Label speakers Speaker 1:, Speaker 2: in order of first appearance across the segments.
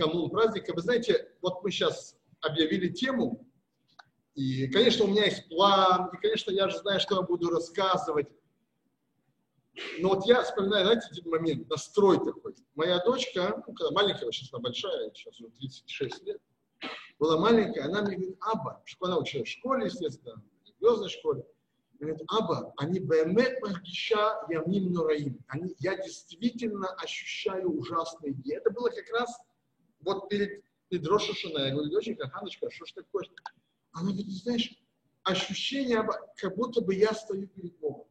Speaker 1: канун праздника. Вы знаете, вот мы сейчас объявили тему, и, конечно, у меня есть план, и, конечно, я же знаю, что я буду рассказывать. Но вот я вспоминаю, знаете, один момент, настрой такой. Моя дочка, ну, когда маленькая, сейчас она большая, сейчас уже 36 лет, была маленькая, она мне говорит, Аба, она училась в школе, естественно, в религиозной школе, говорит, Аба, они бэмет маргиша ямим нураим. Они, я действительно ощущаю ужасные дни. Это было как раз вот перед, перед Рошашина. Я говорю, доченька, Ханочка, что ж такое? Она говорит, знаешь, ощущение, как будто бы я стою перед Богом.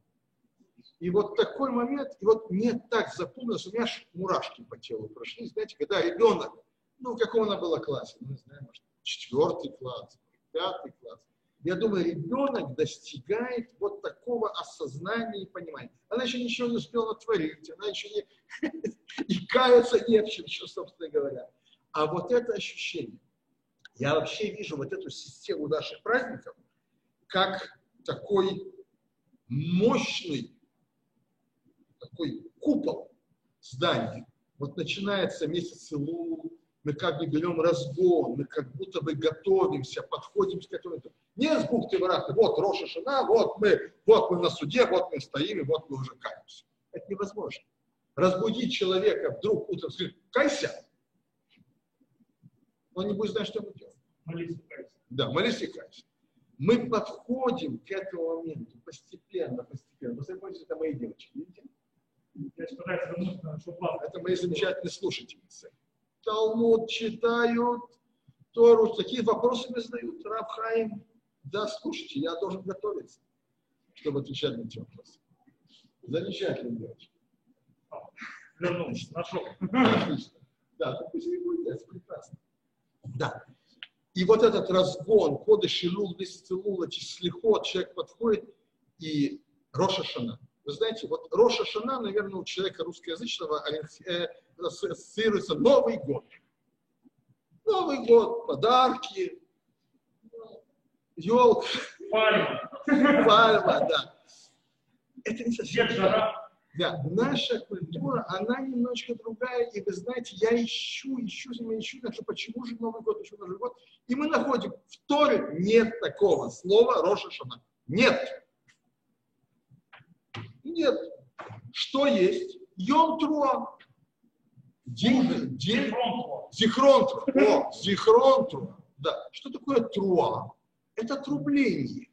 Speaker 1: И вот такой момент, и вот мне так запомнилось, у меня аж мурашки по телу прошли, знаете, когда ребенок, ну, в каком она была классе, ну, не знаю, может, четвертый класс, пятый класс, я думаю, ребенок достигает вот такого осознания и понимания. Она еще ничего не успела натворить, она еще не... и каяться не в чем собственно говоря. А вот это ощущение, я вообще вижу вот эту систему наших праздников как такой мощный такой купол здания. Вот начинается месяц Илу, мы как бы берем разгон, мы как будто бы готовимся, подходим к этому. Не с бухты врата, вот Роша Шана, вот мы, вот мы на суде, вот мы стоим, и вот мы уже каемся. Это невозможно. Разбудить человека вдруг утром, сказать, кайся, он не будет знать, что ему делать. Молись и кайся. Да, молись и кайся. Мы подходим к этому моменту постепенно, постепенно. Вы знаете, это мои девочки, видите? Это мои замечательные слушательницы. Талмуд читают, Тору, такие вопросы мне задают. Рабхаим, да, слушайте, я должен готовиться, чтобы отвечать на эти вопросы. Замечательно, девочки.
Speaker 2: Вернулся, нашел.
Speaker 1: Отлично. Да, так пусть не будет, это прекрасно. Да. И вот этот разгон, коды Шилул, месяц Илула, Числихот, человек подходит, и Роша Шана. Вы знаете, вот Роша Шана, наверное, у человека русскоязычного э, ассоциируется Новый год. Новый год, подарки, елка.
Speaker 2: Пальма.
Speaker 1: Пальма, да. Это не совсем
Speaker 2: жара.
Speaker 1: Да, наша культура, она немножко другая, и вы знаете, я ищу, ищу, я ищу, что почему же Новый год, почему Новый год, и мы находим, в Торе нет такого слова Роша Шана. Нет. Нет. Что есть? Йом Труа. День, день, зихрон Труа. О, зихрон Труа. Да. Что такое Труа? Это трубление.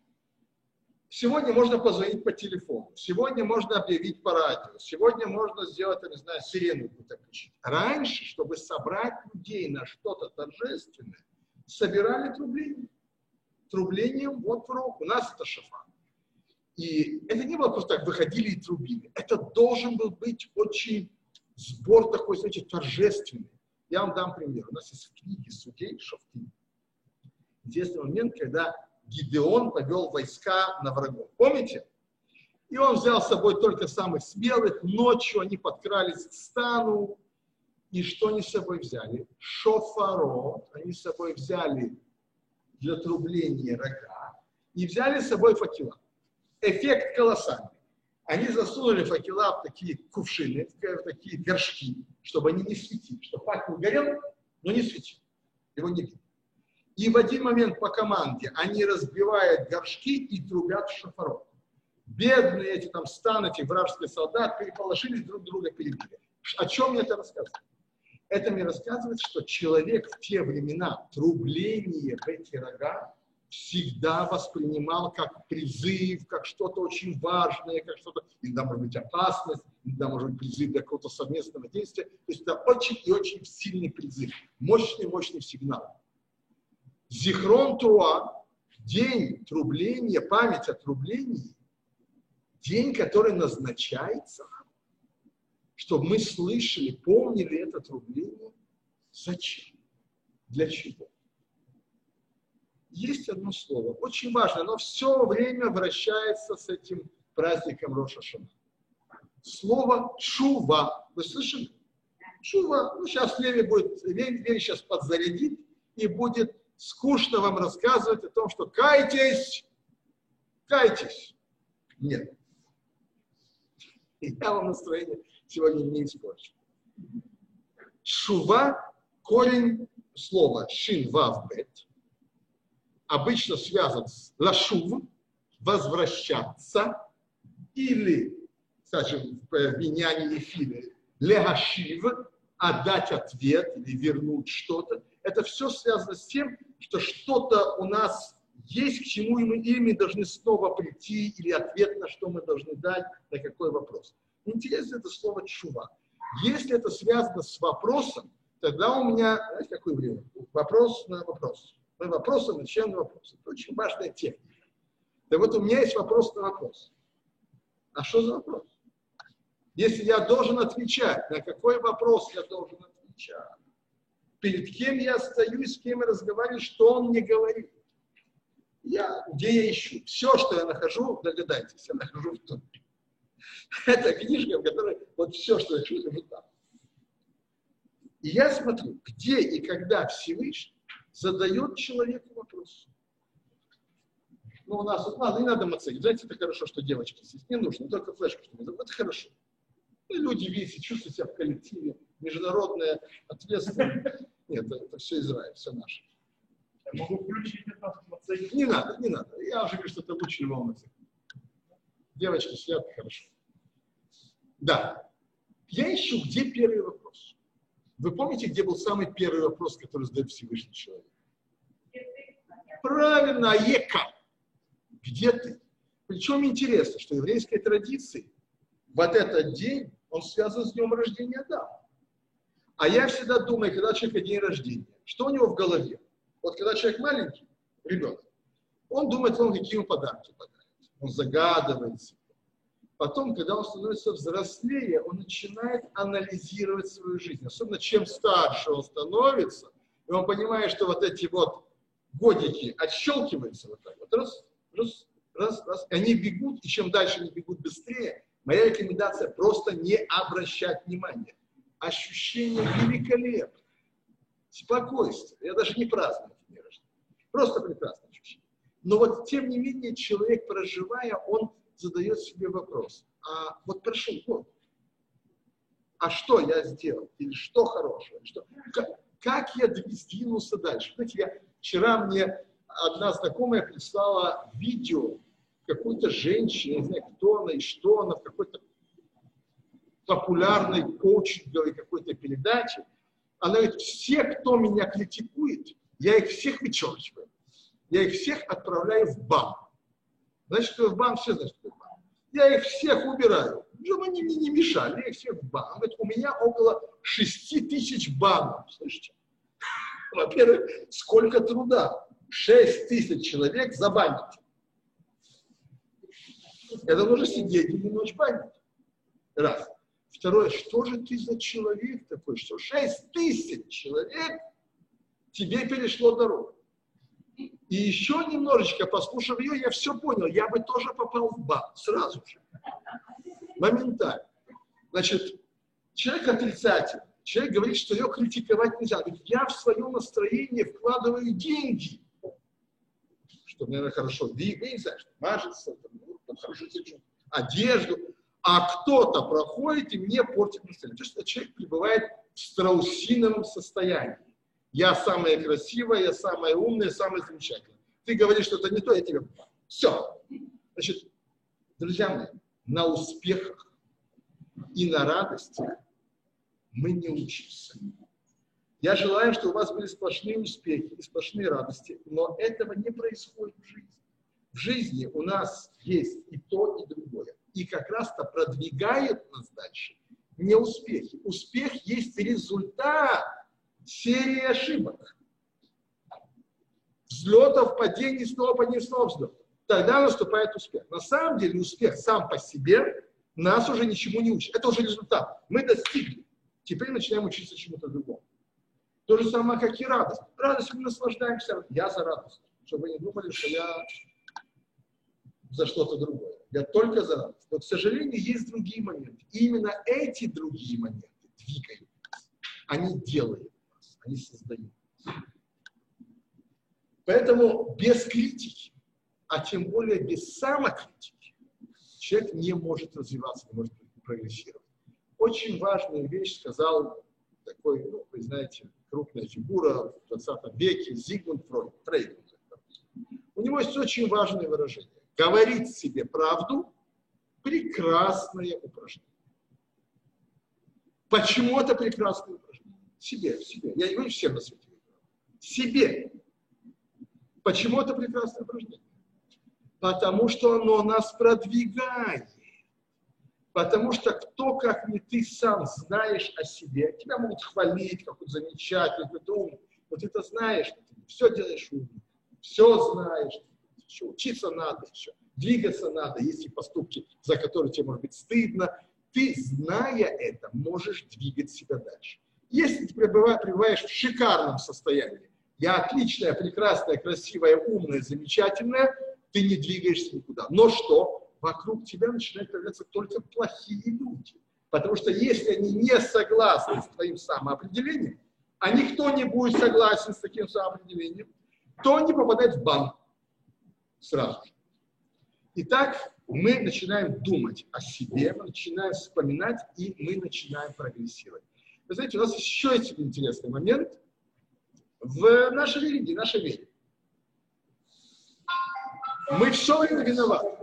Speaker 1: Сегодня можно позвонить по телефону, сегодня можно объявить по радио, сегодня можно сделать, я не знаю, сирену какую-то включить. Раньше, чтобы собрать людей на что-то торжественное, собирали трубление. Трублением вот в рог. У нас это шафар. И это не было просто так, выходили и трубили. Это должен был быть очень сбор такой, знаете, торжественный. Я вам дам пример. У нас есть в книге судей Шафтин. Интересный момент, когда Гидеон повел войска на врагов. Помните? И он взял с собой только самых смелых. Ночью они подкрались к стану. И что они с собой взяли? Шофаро. Они с собой взяли для трубления рога. И взяли с собой факела эффект колоссальный. Они засунули факела в такие кувшины, в такие горшки, чтобы они не светили, чтобы факел горел, но не светил. Его не видно. И в один момент по команде они разбивают горшки и трубят в шафаров. Бедные эти там станы, эти вражеские солдаты переполошились друг друга перебили. О чем мне это рассказывает? Это мне рассказывает, что человек в те времена трубление в эти рога всегда воспринимал как призыв, как что-то очень важное, как что-то, иногда может быть опасность, иногда может быть призыв для какого-то совместного действия. То есть это очень и очень сильный призыв, мощный-мощный сигнал. Зихрон Труа, день трубления, память о трублении, день, который назначается, чтобы мы слышали, помнили это трубление. Зачем? Для чего? есть одно слово, очень важно, оно все время вращается с этим праздником Роша. Слово чува. Вы слышали? Чува. Ну, сейчас Леви будет, Леви сейчас подзарядит и будет скучно вам рассказывать о том, что кайтесь, кайтесь. Нет. И я вам настроение сегодня не испорчу. Шува Корень слова шин вав бет обычно связан с лашув, возвращаться, или, скажем, в Миняне Ефиме, легашив, отдать ответ или вернуть что-то. Это все связано с тем, что что-то у нас есть, к чему мы ими должны снова прийти, или ответ на что мы должны дать, на какой вопрос. Интересно это слово чува. Если это связано с вопросом, тогда у меня, знаете, какое время? Вопрос на вопрос. Мы вопросом начинаем на вопрос. Это очень важная техника. Да вот у меня есть вопрос на вопрос. А что за вопрос? Если я должен отвечать, на какой вопрос я должен отвечать? Перед кем я стою и с кем я разговариваю, что он мне говорит? Я, где я ищу? Все, что я нахожу, догадайтесь, я нахожу в том. Это книжка, в которой вот все, что я ищу, нахожу там. И я смотрю, где и когда Всевышний задает человеку вопрос. Ну, у нас вот надо, не надо оценить. Знаете, это хорошо, что девочки здесь не нужно, только флешку, это хорошо. И люди видите, чувствуют себя в коллективе, международная ответственность. Нет, это, все Израиль, все наше.
Speaker 2: Я могу включить это
Speaker 1: Не надо, не надо. Я уже говорю, что это лучше любого языка. Девочки сидят хорошо. Да. Я ищу, где первый вопрос. Вы помните, где был самый первый вопрос, который задает Всевышний человек? Правильно, Аека. Где ты? Причем интересно, что еврейской традиции вот этот день, он связан с днем рождения Адама. А я всегда думаю, когда человек день рождения, что у него в голове? Вот когда человек маленький, ребенок, он думает, он какие ему подарки подарит. Он загадывает себе. Потом, когда он становится взрослее, он начинает анализировать свою жизнь. Особенно чем старше он становится, и он понимает, что вот эти вот годики отщелкиваются вот так вот, раз, раз, раз, раз, и они бегут, и чем дальше они бегут быстрее, моя рекомендация просто не обращать внимания. Ощущение великолепно, спокойствие. Я даже не праздную день рождения. Просто прекрасное ощущение. Но вот тем не менее человек, проживая, он задает себе вопрос, а вот прошу, вот, а что я сделал? Или что хорошего? Что, как, как я сдвинулся дальше? Знаете, я, вчера мне одна знакомая прислала видео какой-то женщины, не знаю, кто она и что она, в какой-то популярной коучинговой какой-то передаче. Она говорит, все, кто меня критикует, я их всех вычеркиваю. Я их всех отправляю в банк. Значит, в банк, все знают, в банк. Я их всех убираю, чтобы они мне не мешали, я их всех в банк. Говорит, у меня около 6 тысяч банков, слышите? Во-первых, сколько труда. 6 тысяч человек забанить. Это нужно сидеть и ночь банить. Раз. Второе, что же ты за человек такой, что 6 тысяч человек тебе перешло дорогу. И еще немножечко, послушав ее, я все понял. Я бы тоже попал в бан сразу же. Моментально. Значит, человек отрицательный. Человек говорит, что ее критиковать нельзя. Говорит, я в свое настроение вкладываю деньги. Что, наверное, хорошо двигается, мажется, там, ну, хорошо сижу, одежду. А кто-то проходит и мне портит настроение. То есть человек пребывает в страусиновом состоянии. Я самая красивая, я самая умная, самая замечательная. Ты говоришь, что это не то, я тебе... Все. Значит, друзья мои, на успехах и на радости мы не учимся. Я желаю, чтобы у вас были сплошные успехи и сплошные радости, но этого не происходит в жизни. В жизни у нас есть и то, и другое. И как раз-то продвигает нас дальше не успехи. Успех есть результат серии ошибок. Взлетов, падений, снова падений, снова взлетов. Тогда наступает успех. На самом деле успех сам по себе нас уже ничему не учит. Это уже результат. Мы достигли. Теперь начинаем учиться чему-то другому. То же самое, как и радость. Радость мы наслаждаемся. Я за радость. Чтобы вы не думали, что я за что-то другое. Я только за. Но, к сожалению, есть другие моменты. И именно эти другие моменты двигают нас. Они делают они создают. Поэтому без критики, а тем более без самокритики, человек не может развиваться, не может прогрессировать. Очень важную вещь сказал такой, ну, вы знаете, крупная фигура в 20 веке, Зигмунд Фрейд. У него есть очень важное выражение. Говорить себе правду – прекрасное упражнение. Почему это прекрасное упражнение? Себе, себе. Я не говорю всем на свете. Себе. Почему это прекрасное упражнение? Потому что оно нас продвигает. Потому что кто, как не ты сам, знаешь о себе, тебя могут хвалить, как он замечательный, как ты умный. Вот ты это знаешь, ты все делаешь умно, все знаешь, еще учиться надо, еще двигаться надо, есть и поступки, за которые тебе может быть стыдно. Ты, зная это, можешь двигать себя дальше. Если ты пребываешь в шикарном состоянии, я отличная, прекрасная, красивая, умная, замечательная, ты не двигаешься никуда. Но что? вокруг тебя начинают появляться только плохие люди. Потому что если они не согласны с твоим самоопределением, а никто не будет согласен с таким самоопределением, то они попадают в бан сразу же. Итак, мы начинаем думать о себе, мы начинаем вспоминать, и мы начинаем прогрессировать. Вы знаете, у нас еще есть интересный момент в нашей религии, нашей вере. Мы все время виноваты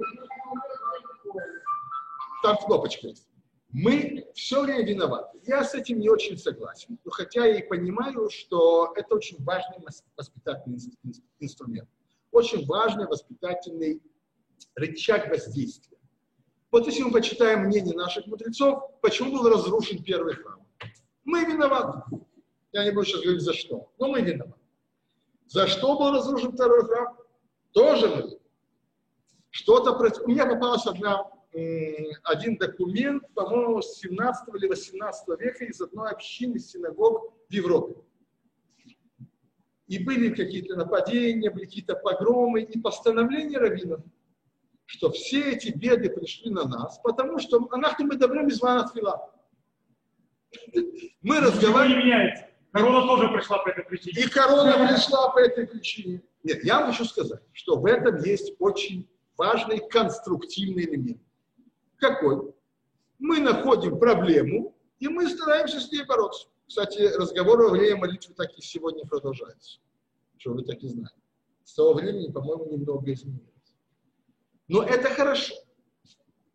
Speaker 1: там кнопочка есть. Мы все время виноваты. Я с этим не очень согласен, но хотя я и понимаю, что это очень важный воспитательный инструмент. Очень важный воспитательный рычаг воздействия. Вот если мы почитаем мнение наших мудрецов, почему был разрушен первый храм? Мы виноваты. Я не буду сейчас говорить за что, но мы виноваты. За что был разрушен второй храм? Тоже мы. Что-то... У меня попалась одна один документ, по-моему, с 17 или 18 века из одной общины синагог в Европе. И были какие-то нападения, были какие-то погромы и постановления раввинов, что все эти беды пришли на нас, потому что анахту мы добрым из отвела. Мы разговариваем...
Speaker 2: не меняется. Корона тоже пришла по этой причине.
Speaker 1: И корона пришла по этой причине. Нет, я вам хочу сказать, что в этом есть очень важный конструктивный элемент. Какой? Мы находим проблему, и мы стараемся с ней бороться. Кстати, разговор во время молитвы так и сегодня продолжается. Что вы так и знаете. С того времени, по-моему, немного изменилось. Но это хорошо.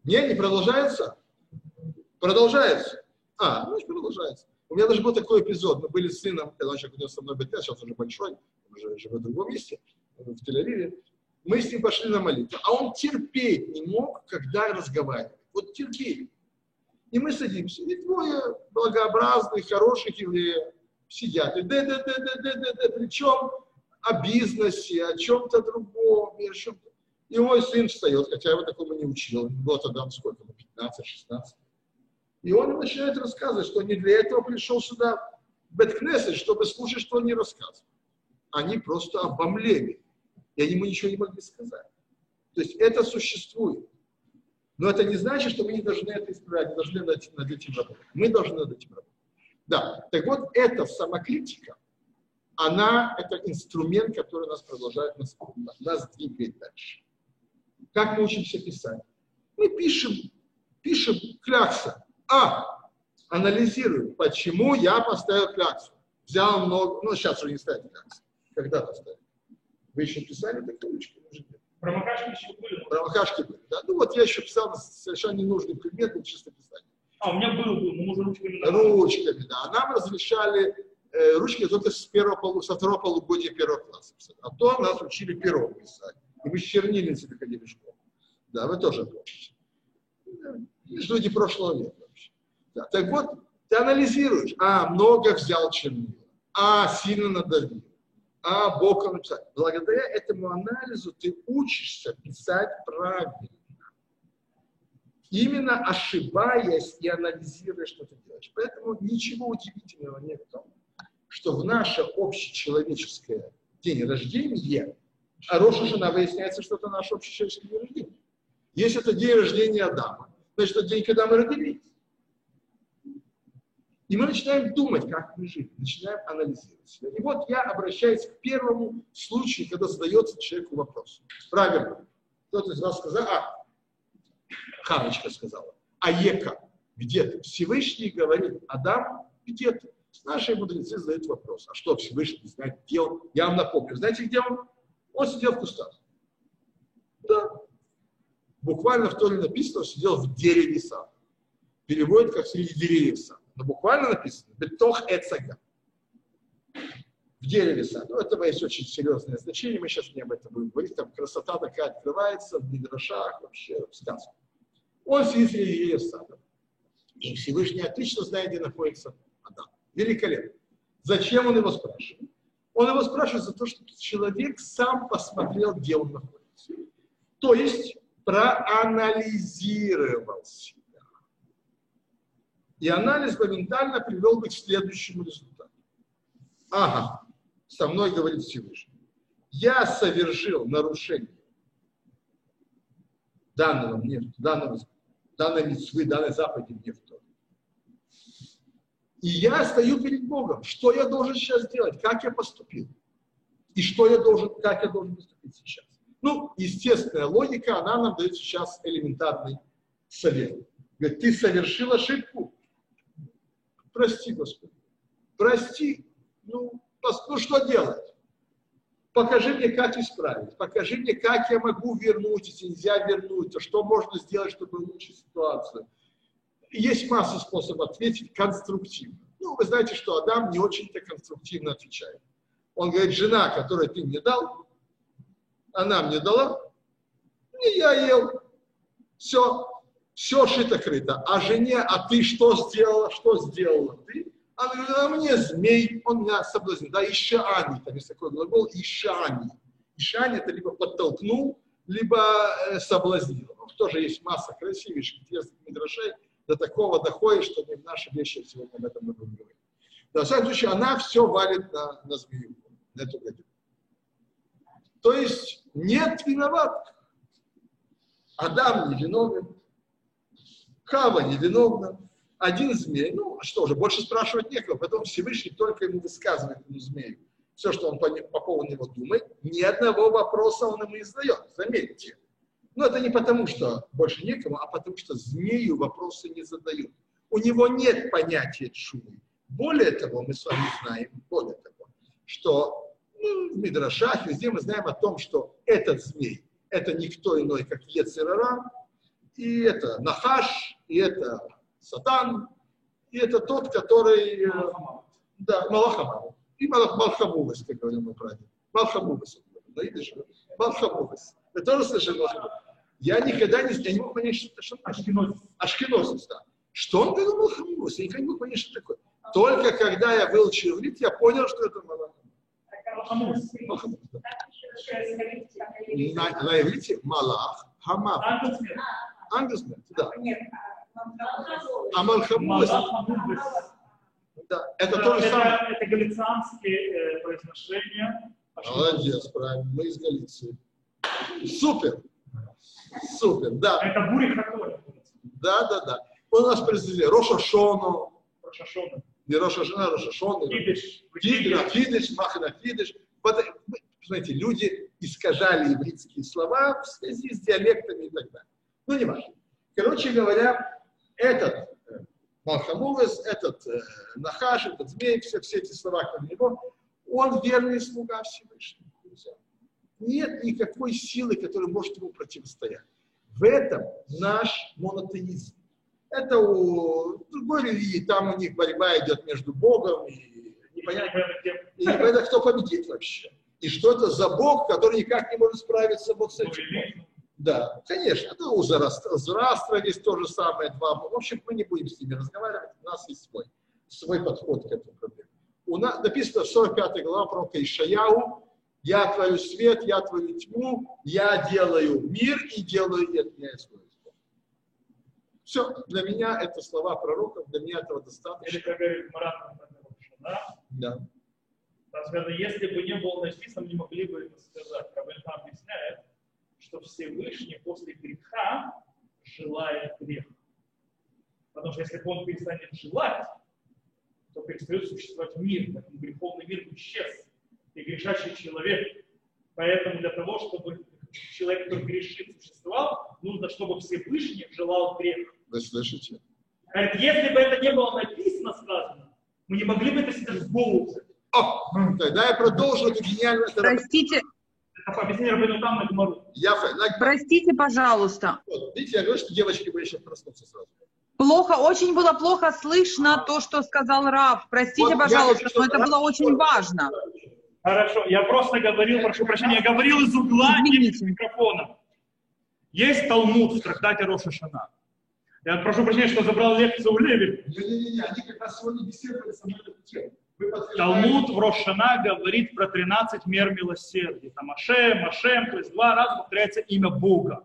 Speaker 1: Не, не продолжается? Продолжается. А, ну, продолжается. У меня даже был такой эпизод. Мы были с сыном, когда он еще со мной БТ, сейчас уже большой, уже живет в другом месте, в Тель-Авиве. Мы с ним пошли на молитву. А он терпеть не мог, когда разговаривали. Вот терпеть. И мы садимся, и двое благообразных, хороших евреев сидят. И да, да, да, да, да, да, да, причем о бизнесе, о чем-то другом, и о чем-то. И мой сын встает, хотя его такому не учил, ему было тогда сколько, 15-16. И он начинает рассказывать, что не для этого пришел сюда в Беткнессет, чтобы слушать, что он не рассказывает. Они просто обомлели. И они ему ничего не могли сказать. То есть это существует. Но это не значит, что мы не должны это исправить, не должны над, этим работать. Мы должны над этим работать. Да, так вот, эта самокритика, она, это инструмент, который нас продолжает, нас, нас двигает дальше. Как мы учимся писать? Мы пишем, пишем клякса. А, анализируем, почему я поставил кляксу. Взял много, ну сейчас уже не ставить кляксу. Когда-то ставил. Вы еще писали? Может, нет?
Speaker 2: Промокашки еще были?
Speaker 1: Промокашки были, да. Ну вот я еще писал совершенно ненужный предмет, чисто писать.
Speaker 2: А, у меня был, был, но уже ручками.
Speaker 1: Ручками, да. А нам разрешали ручки только с первого полу, со второго полугодия первого класса. А то нас учили пером писать. И мы с чернильницами ходили в школу. Да, вы тоже помните. Люди прошлого века вообще. Да. Так вот, ты анализируешь. А, много взял чернил. А, сильно надавил а боком написать. Благодаря этому анализу ты учишься писать правильно. Именно ошибаясь и анализируя, что ты делаешь. Поэтому ничего удивительного нет в том, что в наше общечеловеческое день рождения, а Роша жена выясняется, что это наше общечеловеческое день рождения. Если это день рождения Адама, значит, это день, когда мы родились. И мы начинаем думать, как мы жили, начинаем анализировать себя. И вот я обращаюсь к первому случаю, когда задается человеку вопрос. Правильно. Кто-то из вас сказал, а, Ханочка сказала, а Ека, где ты? Всевышний говорит, Адам, где ты? Наши мудрецы задают вопрос, а что Всевышний знает, где он? Я вам напомню, знаете, где он? Он сидел в кустах. Да. Буквально в Торе написано, он сидел в дереве сада. Переводит как среди деревьев сада. Но буквально написано, бетох эцага. В дереве сада. Ну, этого есть очень серьезное значение, мы сейчас не об этом будем говорить. Там красота такая открывается в Мидрашах, вообще в сказку. Он сидит среди деревьев сада. И Всевышний отлично знает, где находится Адам. Великолепно. Зачем он его спрашивает? Он его спрашивает за то, что человек сам посмотрел, где он находится. То есть проанализировал себя. И анализ моментально привел бы к следующему результату. Ага, со мной говорит Всевышний. Я совершил нарушение данного мне, данного, данной митцвы, данной заповеди мне. И я стою перед Богом. Что я должен сейчас сделать? Как я поступил? И что я должен, как я должен поступить сейчас? Ну, естественная логика, она нам дает сейчас элементарный совет. Говорит, ты совершил ошибку. Прости, Господи. Прости. Ну, ну что делать? Покажи мне, как исправить. Покажи мне, как я могу вернуть, если нельзя вернуть. А что можно сделать, чтобы улучшить ситуацию есть масса способов ответить конструктивно. Ну, вы знаете, что Адам не очень-то конструктивно отвечает. Он говорит, жена, которую ты мне дал, она мне дала, и я ел. Все, все шито-крыто. А жене, а ты что сделала, что сделала ты? Она говорит, а мне змей, он меня соблазнил. Да, ишани, там есть такой глагол, ишани. Ишани это либо подтолкнул, либо э, соблазнил. Ну, тоже есть масса красивейших, интересных мидрашей до такого доходит, что не в наши вещи сегодня об этом будем говорить. На самом случае, она все валит на, на змею, на эту гадюку. То есть нет виноватых. Адам не виновен, Хава не виновна, один змей, ну а что же, больше спрашивать некого, потом Всевышний только ему высказывает этому змею все, что он по, по поводу него думает, ни одного вопроса он ему не задает, заметьте. Но это не потому, что больше некому, а потому что змею вопросы не задают. У него нет понятия чумы. Более того, мы с вами знаем, более того, что ну, в Мидрашах, везде мы знаем о том, что этот змей, это никто иной, как Ецерара, и это Нахаш, и это Сатан, и это тот, который... Э, да, Малахамал. И Малхамулас, как говорим мы правильно. Малхамулас. Малхамулас. Вы тоже слышали Малхамулас? Я никогда не, я не мог понять, что, что Ашкенозис. Ашкенозис, да. Что он придумал хамус? Я никогда не мог понять, что такое. Только когда я выучил иврит, я понял, что это малахамус. На, на иврите малах, хамав. Ангельсмен, да. А малхамус. Да, это то же самое.
Speaker 2: Это галицианские э, произношения.
Speaker 1: Молодец, правильно. Мы из Галиции. Супер. Супер, да.
Speaker 2: Это бури Хатоля.
Speaker 1: Да, да, да. У нас произвели Роша Шону.
Speaker 2: Роша Шону.
Speaker 1: Не Роша Шона, Роша Шону.
Speaker 2: Фидиш.
Speaker 1: Фидиш, Фидиш, Махана Фидиш. Знаете, люди искажали еврейские слова в связи с диалектами и так далее. Ну, не важно. Короче говоря, этот э, Малхамувес, этот э, Нахаш, этот змей, все, все эти слова, кроме него, он верный слуга Всевышнего нет никакой силы, которая может ему противостоять. В этом наш монотеизм. Это у другой религии, там у них борьба идет между Богом и непонятно, и непонятно кто победит вообще. И что это за Бог, который никак не может справиться вот с этим. Да, конечно, это у Зарастра есть то же самое, два. В общем, мы не будем с ними разговаривать, у нас есть свой, свой подход к этому проблеме. У нас написано в 45 глава пророка Ишаяу, я твою свет, я твою тьму, я делаю мир и делаю и отменяю свой Все, для меня это слова пророков, для меня этого достаточно.
Speaker 2: Или, как говорит Марат, да?
Speaker 1: Да.
Speaker 2: Там если бы не было написано, мы не могли бы это сказать. Рабельфа объясняет, что Всевышний после греха желает грех. Потому что если бы он перестанет желать, то перестает существовать мир, поэтому греховный мир исчез и грешащий человек. Поэтому для того, чтобы человек, который грешит, существовал, нужно, чтобы Всевышний желал грех.
Speaker 1: Вы слышите?
Speaker 2: Говорит, если бы это не было написано, сказано, мы не могли бы
Speaker 1: тогда я продолжу эту гениальную...
Speaker 3: Простите,
Speaker 2: Это объяснение Рабейну Там на Гмару.
Speaker 1: Я, фэ- на-
Speaker 3: простите, пожалуйста.
Speaker 1: вот, видите, я говорю, что девочки были сейчас проснуться сразу.
Speaker 3: Плохо, очень было плохо слышно то, что сказал Раф. Простите,
Speaker 1: Вот я
Speaker 3: пожалуйста,
Speaker 1: хочу,
Speaker 3: но это было очень важно.
Speaker 2: Хорошо, я просто говорил, прошу прощения, я говорил из угла и без
Speaker 3: Извините.
Speaker 2: микрофона. Есть Талмуд в трактате Роша Шана. Я прошу прощения, что забрал лекцию у Леви.
Speaker 1: Не-не-не, они как раз сегодня беседовали со мной эту тему.
Speaker 2: Талмуд в Рошана говорит про 13 мер милосердия. Там Ашем, Ашем, то есть два раза повторяется имя Бога.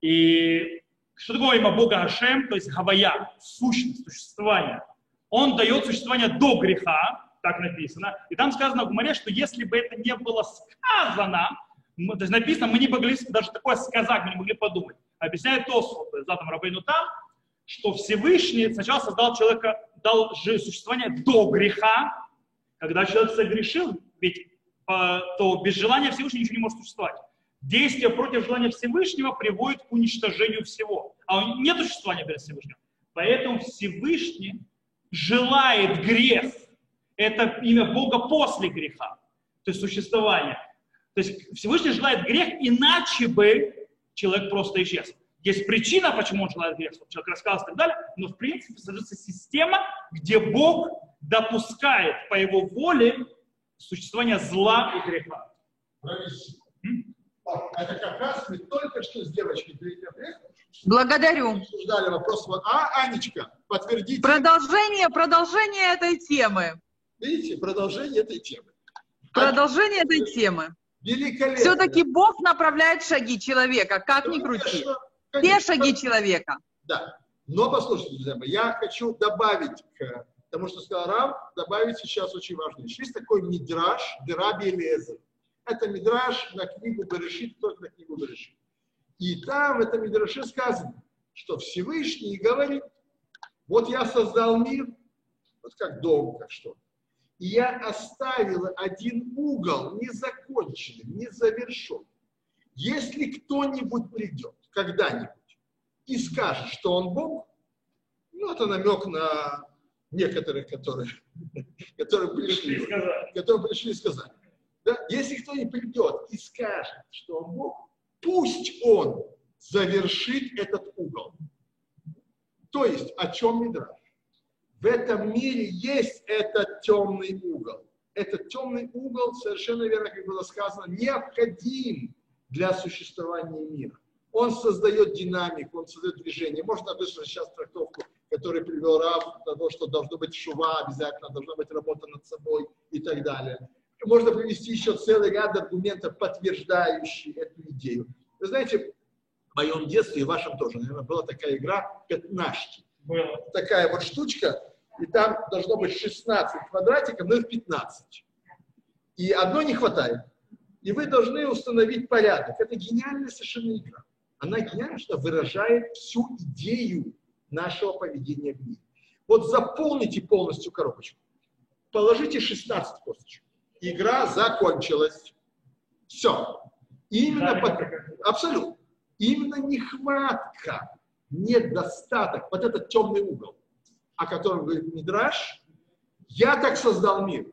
Speaker 2: И что такое имя Бога Ашем? То есть Гавая, сущность, существование. Он дает существование до греха, так написано. И там сказано в Гумаре, что если бы это не было сказано, мы- то есть написано, мы не могли даже такое сказать, мы не могли подумать. Объясняет Тосфот, Затам Рабейну там, что Всевышний сначала создал человека, дал существование до греха, когда человек согрешил, ведь э, то без желания Всевышнего ничего не может существовать. Действие против желания Всевышнего приводит к уничтожению всего. А нет существования без Всевышнего. Поэтому Всевышний желает грех. Это имя Бога после греха. То есть существование. То есть Всевышний желает грех, иначе бы человек просто исчез. Есть причина, почему он желает грех, чтобы человек раскался и так далее, но в принципе содержится система, где Бог допускает по его воле существование зла и греха.
Speaker 1: Вот, Это как раз мы только что с девочкой
Speaker 3: Благодарю.
Speaker 1: обсуждали вопрос. Вот, а, Анечка, подтвердите.
Speaker 3: Продолжение, продолжение этой темы.
Speaker 1: Видите, продолжение этой темы.
Speaker 3: Продолжение этой темы.
Speaker 1: Великолепно.
Speaker 3: Все-таки Бог направляет шаги человека, как ни крути.
Speaker 1: конечно,
Speaker 3: Все шаги человека.
Speaker 1: Да. Но послушайте, друзья мои, я хочу добавить к тому, что сказал Рав, добавить сейчас очень важную вещь. Есть такой мидраж Дераби Элиэзер. Это мидраж на книгу Берешит, только на книгу Берешит. И там в этом мидраше сказано, что Всевышний говорит, вот я создал мир, вот как дом, как что. Я оставил один угол незаконченным, незавершенным. Если кто-нибудь придет когда-нибудь и скажет, что он Бог, ну, это намек на некоторых, которые, которые
Speaker 2: Пришли
Speaker 1: которые пришли сказать. Да? Если кто-нибудь придет и скажет, что он Бог, пусть он завершит этот угол. То есть, о чем Мидраш? В этом мире есть этот темный угол. Этот темный угол, совершенно верно, как было сказано, необходим для существования мира. Он создает динамику, он создает движение. Можно выслушать сейчас трактовку, которую привел Рав, того, что должно быть шува обязательно, должна быть работа над собой и так далее. Можно привести еще целый ряд аргументов, подтверждающих эту идею. Вы знаете, в моем детстве и в вашем тоже, наверное, была такая игра «Пятнашки»
Speaker 2: Было.
Speaker 1: такая вот штучка, и там должно быть 16 квадратиков, но их 15. И одно не хватает. И вы должны установить порядок. Это гениальная совершенно игра. Она гениальна, что выражает всю идею нашего поведения в мире. Вот заполните полностью коробочку. Положите 16 косточек. Игра закончилась. Все. Именно
Speaker 2: Да,
Speaker 1: по- Абсолютно. Именно нехватка, недостаток, вот этот темный угол, о котором говорит Мидраш, я так создал мир.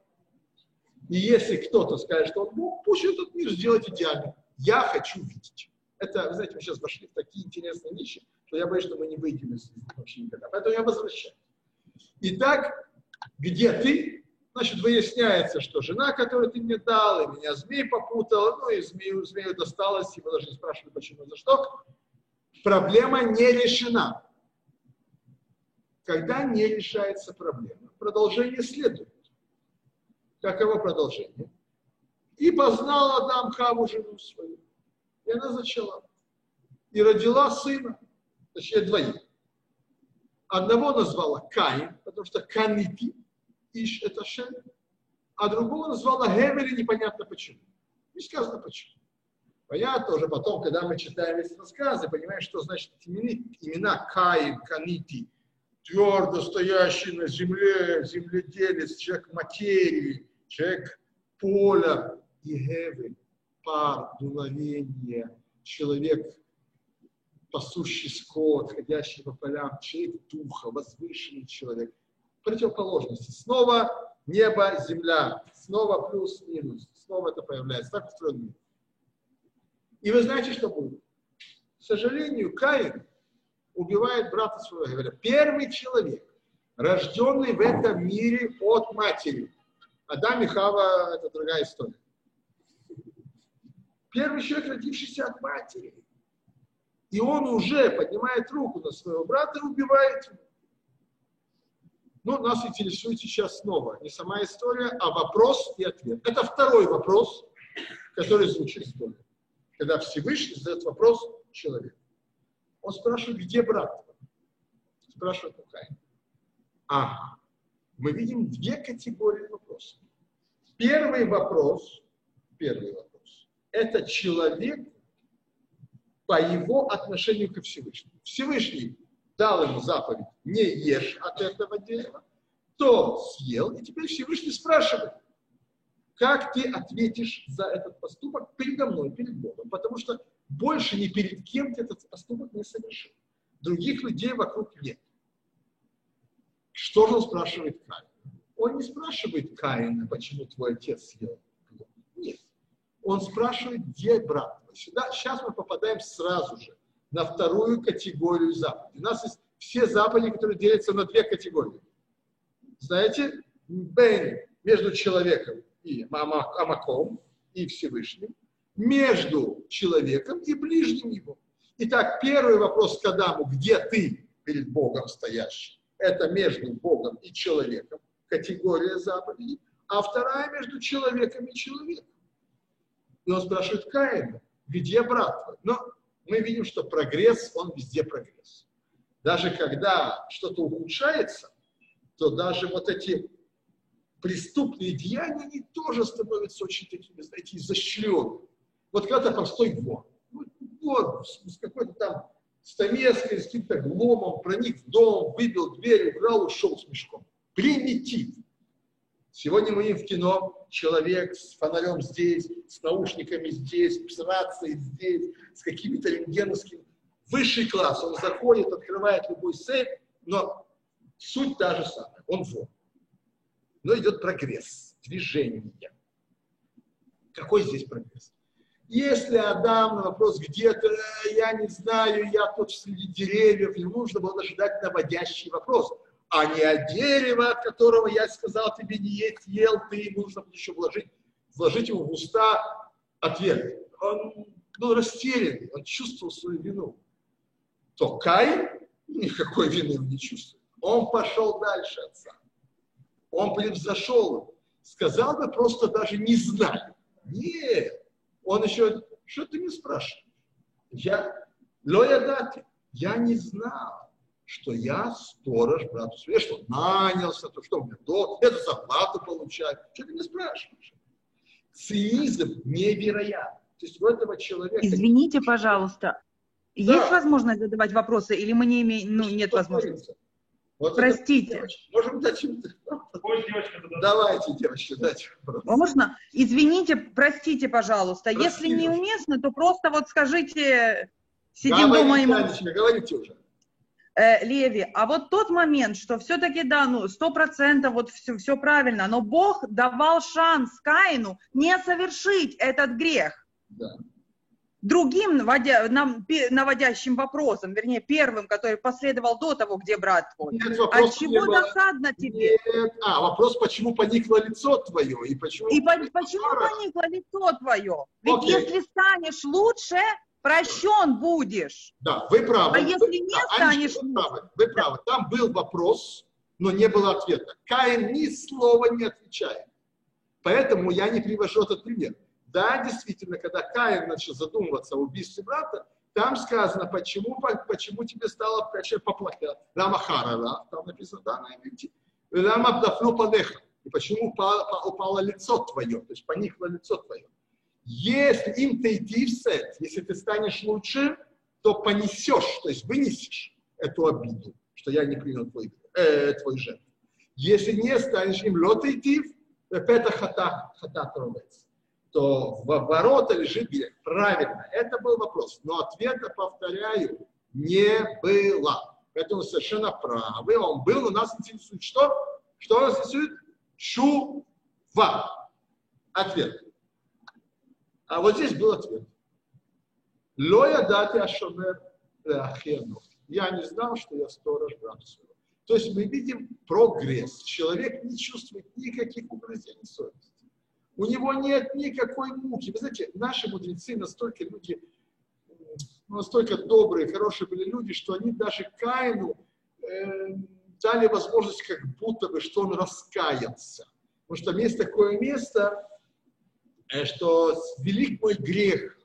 Speaker 1: И если кто-то скажет, что он Бог, пусть этот мир сделает идеальным. Я хочу видеть. Это, вы знаете, мы сейчас вошли в такие интересные вещи, что я боюсь, что мы не выйдем из этого вообще никогда. Поэтому я возвращаюсь. Итак, где ты? Значит, выясняется, что жена, которую ты мне дал, и меня змей попутал, ну и змею, змею досталось, мы даже не спрашивали, почему, за что. Проблема не решена. Когда не решается проблема, продолжение следует. Каково продолжение? И познал Адам Хаву жену свою. И она зачала. И родила сына, точнее двоих. Одного назвала Каин, потому что Канити, Иш это Шем, а другого назвала Гевери, непонятно почему. Не сказано почему. Понятно, уже потом, когда мы читаем эти рассказы, понимаем, что значит имена Каин, Канити, твердо стоящий на земле, земледелец, человек материи, человек поля и Гевель, пар, дуновение, человек, пасущий скот, ходящий по полям, человек духа, возвышенный человек. Противоположности. Снова небо, земля, снова плюс-минус, снова это появляется. Так устроен мир. И вы знаете, что будет? К сожалению, Каин убивает брата своего. Говоря, первый человек, рожденный в этом мире от матери. Адам и Хава – это другая история. Первый человек, родившийся от матери. И он уже поднимает руку на своего брата и убивает его. Но нас интересует сейчас снова не сама история, а вопрос и ответ. Это второй вопрос, который звучит истории. Когда Всевышний задает вопрос человеку. Он спрашивает, где брат? Спрашивает Каин. Ага. Мы видим две категории вопросов. Первый вопрос, первый вопрос, это человек по его отношению ко Всевышнему. Всевышний дал ему заповедь, не ешь от этого дерева, то съел, и теперь Всевышний спрашивает, как ты ответишь за этот поступок передо мной, перед Богом, потому что больше ни перед кем ты этот поступок не совершил. Других людей вокруг нет. Что же он спрашивает Каина? Он не спрашивает Каина, почему твой отец съел Нет. Он спрашивает, где брат твой. Сюда, сейчас мы попадаем сразу же на вторую категорию заповедей. У нас есть все заповеди, которые делятся на две категории. Знаете, бен между человеком и Амаком, и Всевышним, между человеком и ближним его. Итак, первый вопрос к Адаму, где ты перед Богом стоящий? Это между Богом и человеком, категория заповедей. А вторая между человеком и человеком. И он спрашивает Каина, где брат твой? Но мы видим, что прогресс, он везде прогресс. Даже когда что-то ухудшается, то даже вот эти преступные деяния, они тоже становятся очень такими, знаете, изощренными. Вот когда-то простой вор, ну, вор с какой-то там стамеской, с каким-то гломом проник в дом, выбил дверь, украл, ушел с мешком. Примитив. Сегодня мы в кино человек с фонарем здесь, с наушниками здесь, с рацией здесь, с какими-то рентгеновскими. Высший класс. Он заходит, открывает любой сейф, но суть та же самая. Он вор. Но идет прогресс, движение. Какой здесь прогресс? Если Адам на вопрос, где ты, я не знаю, я тут среди деревьев, ему нужно было ожидать наводящий вопрос – а не от дерева, от которого я сказал тебе не есть, ел, ты ему нужно еще вложить, вложить ему в уста ответ. Он был растерянный, он чувствовал свою вину. То Кай никакой вины не чувствует. Он пошел дальше отца. Он превзошел его. Сказал бы просто даже не знаю. Нет. Он еще, что ты не спрашиваешь? Я, лоя дати, я не знал что я сторож брату своему. Я что, нанялся, то что у меня до, это зарплату получаю. Что ты не спрашиваешь? Цинизм невероятный. То есть у этого человека...
Speaker 3: Извините, пожалуйста, да. есть возможность задавать вопросы или мы не имеем, ну, нет возможности? Вот Простите.
Speaker 1: Можем дать Давайте, девочки, дайте вопрос.
Speaker 3: Можно? Извините, простите, пожалуйста. Простите. Если неуместно, то просто вот скажите, сидим
Speaker 1: Говорите,
Speaker 3: дома и.
Speaker 1: Говорите уже.
Speaker 3: Э, Леви, а вот тот момент, что все-таки, да, ну, сто процентов вот все, все правильно, но Бог давал шанс Каину не совершить этот грех.
Speaker 1: Да.
Speaker 3: Другим наводя, нам, наводящим вопросом, вернее, первым, который последовал до того, где брат твой. Нет, а чего досадно тебе?
Speaker 1: Нет. А, вопрос, почему поникло лицо твое? И почему,
Speaker 3: и по, почему поникло лицо твое? Ведь Окей. если станешь лучше, прощен будешь.
Speaker 1: Да, вы правы.
Speaker 3: А если не да, станешь...
Speaker 1: Вы правы, вы правы. Там был вопрос, но не было ответа. Каин ни слова не отвечает. Поэтому я не привожу этот пример. Да, действительно, когда Каин начал задумываться о убийстве брата, там сказано, почему, почему тебе стало поплакать. Лама харара, там написано, да, на иврите. Лама абдафну падеха. И почему упало, лицо твое, то есть поникло лицо твое. Если им ты идти в сет, если ты станешь лучше, то понесешь, то есть вынесешь эту обиду, что я не принял твой, э, твой жертв. Если не станешь им лот идти, это хата, хата то в ворота лежит грех. Правильно, это был вопрос. Но ответа, повторяю, не было. Поэтому совершенно правы. Он был, но нас интересует что? Что нас интересует? Чува. Ответ. А вот здесь был ответ. Лоя дати ашомер ахену. Я не знал, что я сторож брата. То есть мы видим прогресс. Человек не чувствует никаких угрызений совести. У него нет никакой муки. Вы знаете, наши мудрецы настолько люди, настолько добрые, хорошие были люди, что они даже Каину э, дали возможность как будто бы, что он раскается. Потому что есть такое место, э, что велик мой грех,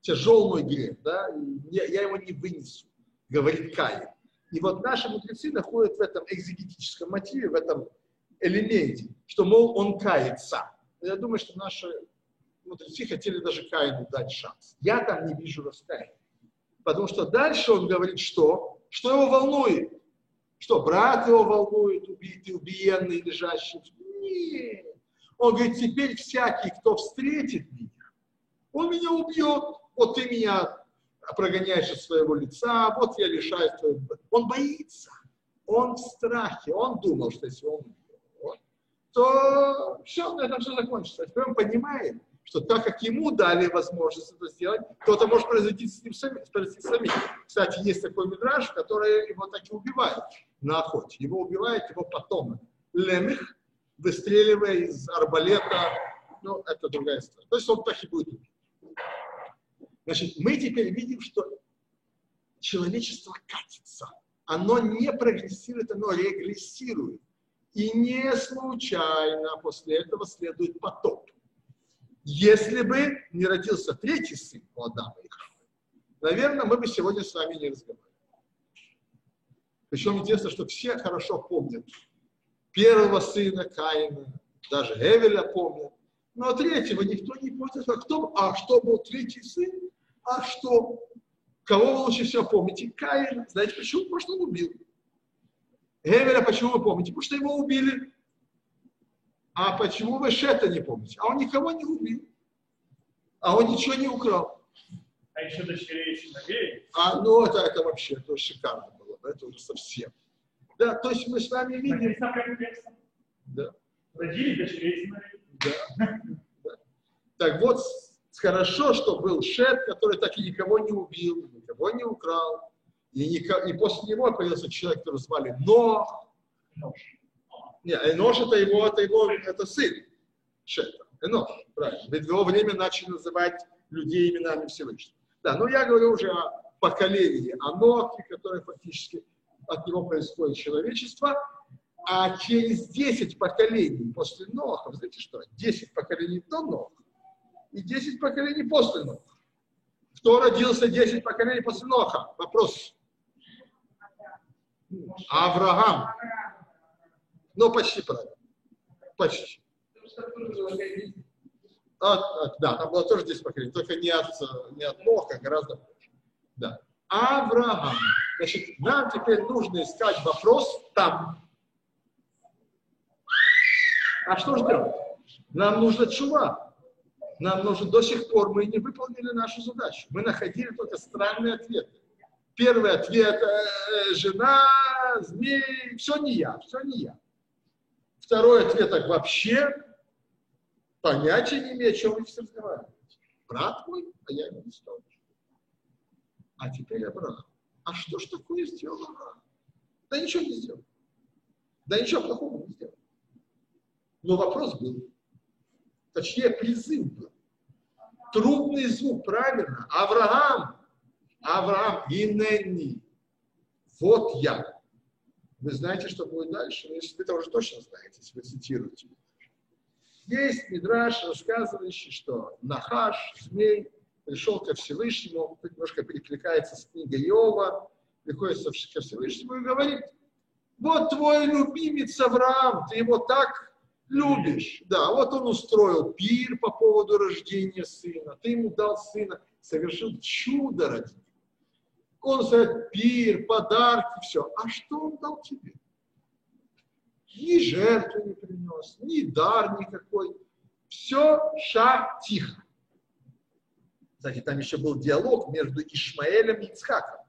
Speaker 1: тяжел мой грех, да, я, я его не вынесу, говорит Каин. И вот наши мудрецы находят в этом экзегетическом мотиве, в этом элементе, что, мол, он кается. Я думаю, что наши мудрецы хотели даже Каину дать шанс. Я там не вижу раскаяния. Потому что дальше он говорит, что? Что его волнует? Что, брат его волнует, убитый, убиенный, лежащий? Нет. Он говорит, теперь всякий, кто встретит меня, он меня убьет. Вот ты меня прогоняешь из своего лица, вот я лишаюсь твоего... Он боится. Он в страхе. Он думал, что если он то все, на этом все закончится. А теперь он понимает, что так как ему дали возможность это сделать, то это может произойти с ним самим. самим. Кстати, есть такой мидраж, который его так и убивает на охоте. Его убивает его потомок. Лемих, выстреливая из арбалета, ну, это другая история. То есть он так и будет. Значит, мы теперь видим, что человечество катится. Оно не прогрессирует, оно регрессирует. И не случайно после этого следует потоп. Если бы не родился третий сын у Адама и Хавы, наверное, мы бы сегодня с вами не разговаривали. Причем интересно, что все хорошо помнят первого сына Каина, даже Эвеля помнят, но третьего никто не помнит. А кто? А что был третий сын? А что? Кого вы лучше всего помните? Каина. Знаете почему? Потому что он убил. Эвеля почему вы помните? Потому что его убили. А почему вы Шета не помните? А он никого не убил. А он ничего не украл.
Speaker 2: А еще дочерей сыновей.
Speaker 1: А, ну, это, это вообще это шикарно было. Это уже совсем. Да, то есть мы с вами видим.
Speaker 2: Да. Родили дочерей сыновей.
Speaker 1: Да. да. Так вот, хорошо, что был Шет, который так и никого не убил, никого не украл. И, никого, и после него появился человек, который звали Но. Не, Энош это его, это его, это сын Шета. Энош, правильно. Ведь в его время начали называть людей именами Всевышнего. Да, но я говорю уже о поколении Анохи, которое фактически от него происходит человечество, а через 10 поколений после Ноха, вы знаете что, 10 поколений до Ноха и 10 поколений после Ноха. Кто родился 10 поколений после Ноха? Вопрос. Авраам. Ну, почти правильно. Почти. От, от, да, там было тоже 10 поколений, только не от, не от Ноха, гораздо больше. Да. Авраам. Значит, нам теперь нужно искать вопрос там. А что делать? Нам нужно чува. Нам нужно до сих пор, мы не выполнили нашу задачу. Мы находили только странные ответы. Первый ответ, э, жена, змей, все не я, все не я. Второй ответ, так вообще понятия не имею, о чем вы все разговариваете. Брат мой, а я не стал. А теперь Авраам. А что ж такое сделал Авраам? Да ничего не сделал. Да ничего плохого не сделал. Но вопрос был. Точнее, призыв был. Трудный звук, правильно. Авраам. Авраам. Иненни. Вот я. Вы знаете, что будет дальше? Ну, вы это уже точно знаете, если вы цитируете. Есть Мидраш, рассказывающий, что Нахаш, змей, пришел ко Всевышнему, немножко перекликается с книгой Иова, приходит ко Всевышнему и говорит, вот твой любимец Авраам, ты его так любишь. Да, вот он устроил пир по поводу рождения сына, ты ему дал сына, совершил чудо ради. Он знает пир, подарки, все. А что он дал тебе? Ни жертву не принес, ни дар никакой. Все ша тихо. Кстати, там еще был диалог между Ишмаэлем и Ицхаком.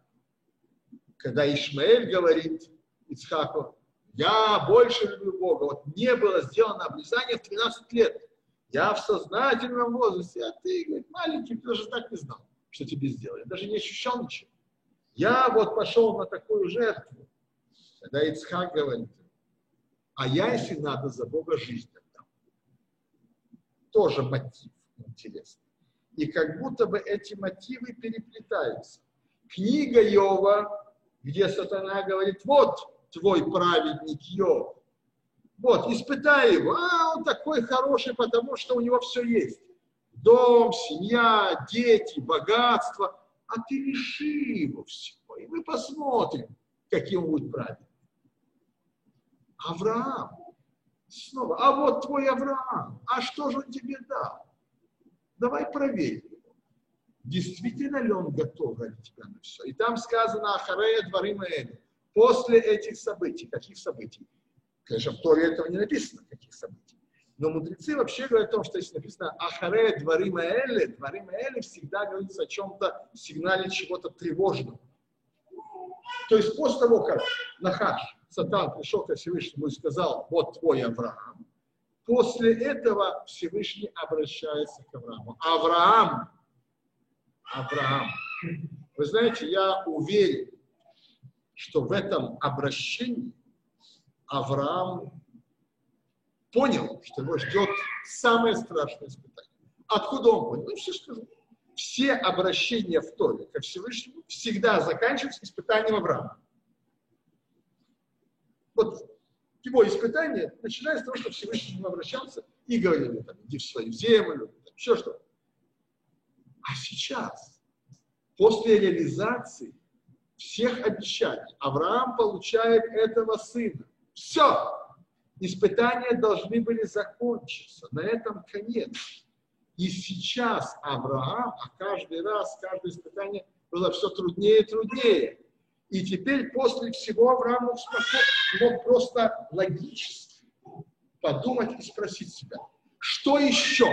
Speaker 1: Когда Ишмаэль говорит Ицхаку, я больше люблю Бога. Вот не было сделано обрезание в 13 лет. Я в сознательном возрасте, а ты, говорит, маленький, ты даже так не знал, что тебе сделали. Даже не ощущал ничего. Я вот пошел на такую жертву, когда Ицхак говорит, а я, если надо, за Бога жизнь отдам. Тоже мотив интересный. И как будто бы эти мотивы переплетаются. Книга Йова, где сатана говорит, вот твой праведник Йов, вот, испытай его. А, он такой хороший, потому что у него все есть. Дом, семья, дети, богатство. А ты лиши его всего. И мы посмотрим, каким он будет праведным. Авраам. Снова. А вот твой Авраам. А что же он тебе дал? Давай проверим. Действительно ли он готов ради тебя на все? И там сказано Ахарея Дворим После этих событий. Каких событий? Конечно, в Торе этого не написано, каких событий. Но мудрецы вообще говорят о том, что если написано Ахаре Дворима Элли, Дворима Элли всегда говорится о чем-то, сигнале чего-то тревожного. То есть после того, как Нахаш, Сатан пришел к Всевышнему и сказал, вот твой Авраам, после этого Всевышний обращается к Аврааму. Авраам, Авраам. Вы знаете, я уверен, что в этом обращении Авраам понял, что его ждет самое страшное испытание. Откуда он понял? Ну, все скажу. Все обращения в Торе ко Всевышнему всегда заканчиваются испытанием Авраама. Вот его испытание начинается с того, что Всевышний к обращался и говорил, там, иди в свою землю, там, еще что. А сейчас, после реализации всех обещаний, Авраам получает этого сына. Все. Испытания должны были закончиться. На этом конец. И сейчас Авраам, а каждый раз, каждое испытание было все труднее и труднее. И теперь после всего Авраам мог, просто логически подумать и спросить себя, что еще?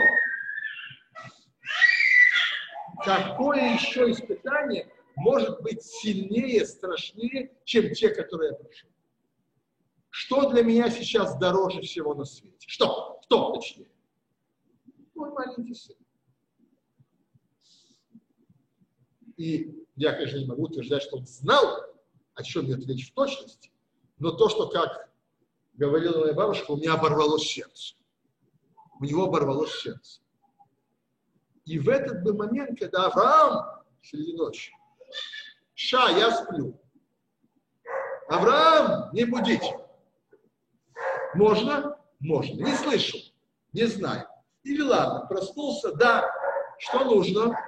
Speaker 1: Какое еще испытание может быть сильнее, страшнее, чем те, которые я прошел? Что для меня сейчас дороже всего на свете? Что? Кто, точнее? Мой маленький сын. И я, конечно, не могу утверждать, что он знал, о чем мне ответить в точности, но то, что, как говорила моя бабушка, у меня оборвалось сердце. У него оборвалось сердце. И в этот бы момент, когда Авраам среди ночи, Ша, я сплю. Авраам, не будите. Можно? Можно. Не слышу, не знаю. Или ладно, проснулся, да, что нужно?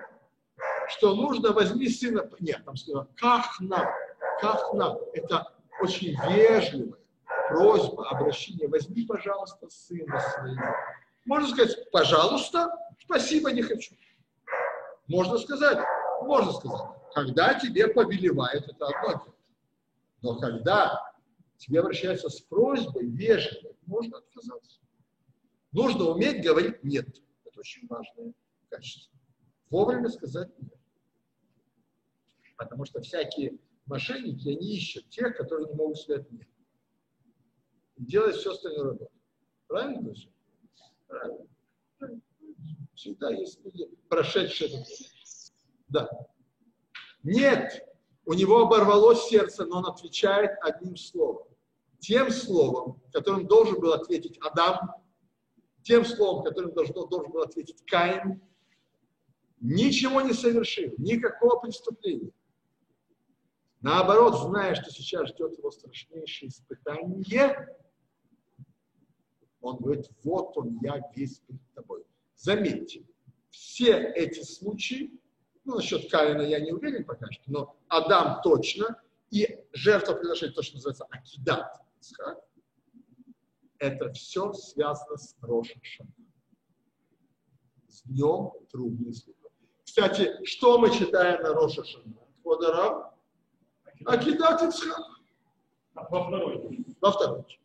Speaker 1: Что нужно, возьми сына. Нет, там сказано, как нам, как нам. Это очень вежливая просьба, обращение. Возьми, пожалуйста, сына своего. Можно сказать, пожалуйста, спасибо, не хочу. Можно сказать, можно сказать. Когда тебе повелевает, это одно дело. Но когда тебе обращаются с просьбой, вежливо, можно отказаться. Нужно уметь говорить «нет». Это очень важное качество. Вовремя сказать «нет». Потому что всякие мошенники, они ищут тех, которые не могут сказать «нет». И делать все остальное работу. Правильно, друзья? Правильно. Всегда есть люди, прошедшие это. Да. Нет, у него оборвалось сердце, но он отвечает одним словом тем словом, которым должен был ответить Адам, тем словом, которым должен, должен был ответить Каин, ничего не совершил, никакого преступления. Наоборот, зная, что сейчас ждет его страшнейшее испытание, он говорит, вот он, я весь перед тобой. Заметьте, все эти случаи, ну, насчет Каина я не уверен пока что, но Адам точно, и жертвоприношение то, что называется акидат, Ицхак, это все связано с Рошашем. С днем трудных следов. Кстати, что мы читаем на Рошашем? Квадарам? Акидат Ицхак.
Speaker 2: А во второй?
Speaker 1: Во второй.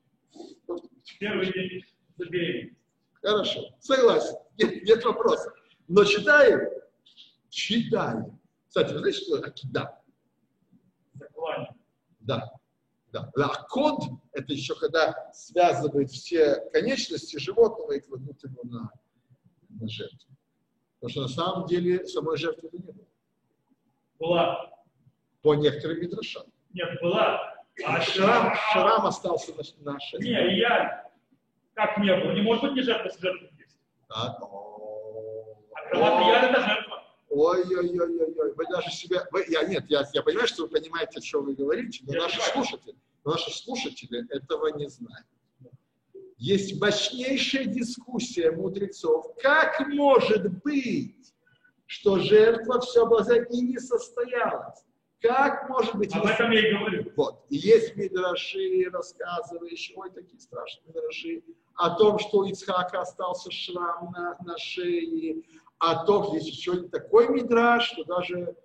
Speaker 2: Первый день забеременеть.
Speaker 1: Хорошо, согласен, нет, нет вопроса. Но читаем? Читаем. Кстати, вы знаете, что акидат?
Speaker 2: Заклание.
Speaker 1: Да. Да. Лакод – это еще когда связывает все конечности животного и кладут его на на жертву. Потому что на самом деле самой жертвы не было.
Speaker 2: Была.
Speaker 1: По некоторым мидрашам.
Speaker 2: Нет, была. А
Speaker 1: Шрам,
Speaker 2: шрам,
Speaker 1: остался на, на шее.
Speaker 2: Не, я. Как не было? Не может быть не жертва, если жертва есть.
Speaker 1: Так. О.
Speaker 2: А кровать яд это жертва.
Speaker 1: Ой-ой-ой-ой, вы даже себя, вы, я, нет, я, я понимаю, что вы понимаете, о чем вы говорите, но
Speaker 2: Я
Speaker 1: наши
Speaker 2: понимаю.
Speaker 1: слушатели, наши слушатели этого не знают. Есть мощнейшая дискуссия мудрецов, как может быть, что жертва все обладает и не состоялась. Как может быть?
Speaker 2: Об этом я и говорю.
Speaker 1: Вот. И есть мидраши, рассказывающие, ой, такие страшные мидраши, о том, что у Ицхака остался шрам на, на шее, о том, есть еще такой мидраш, что даже,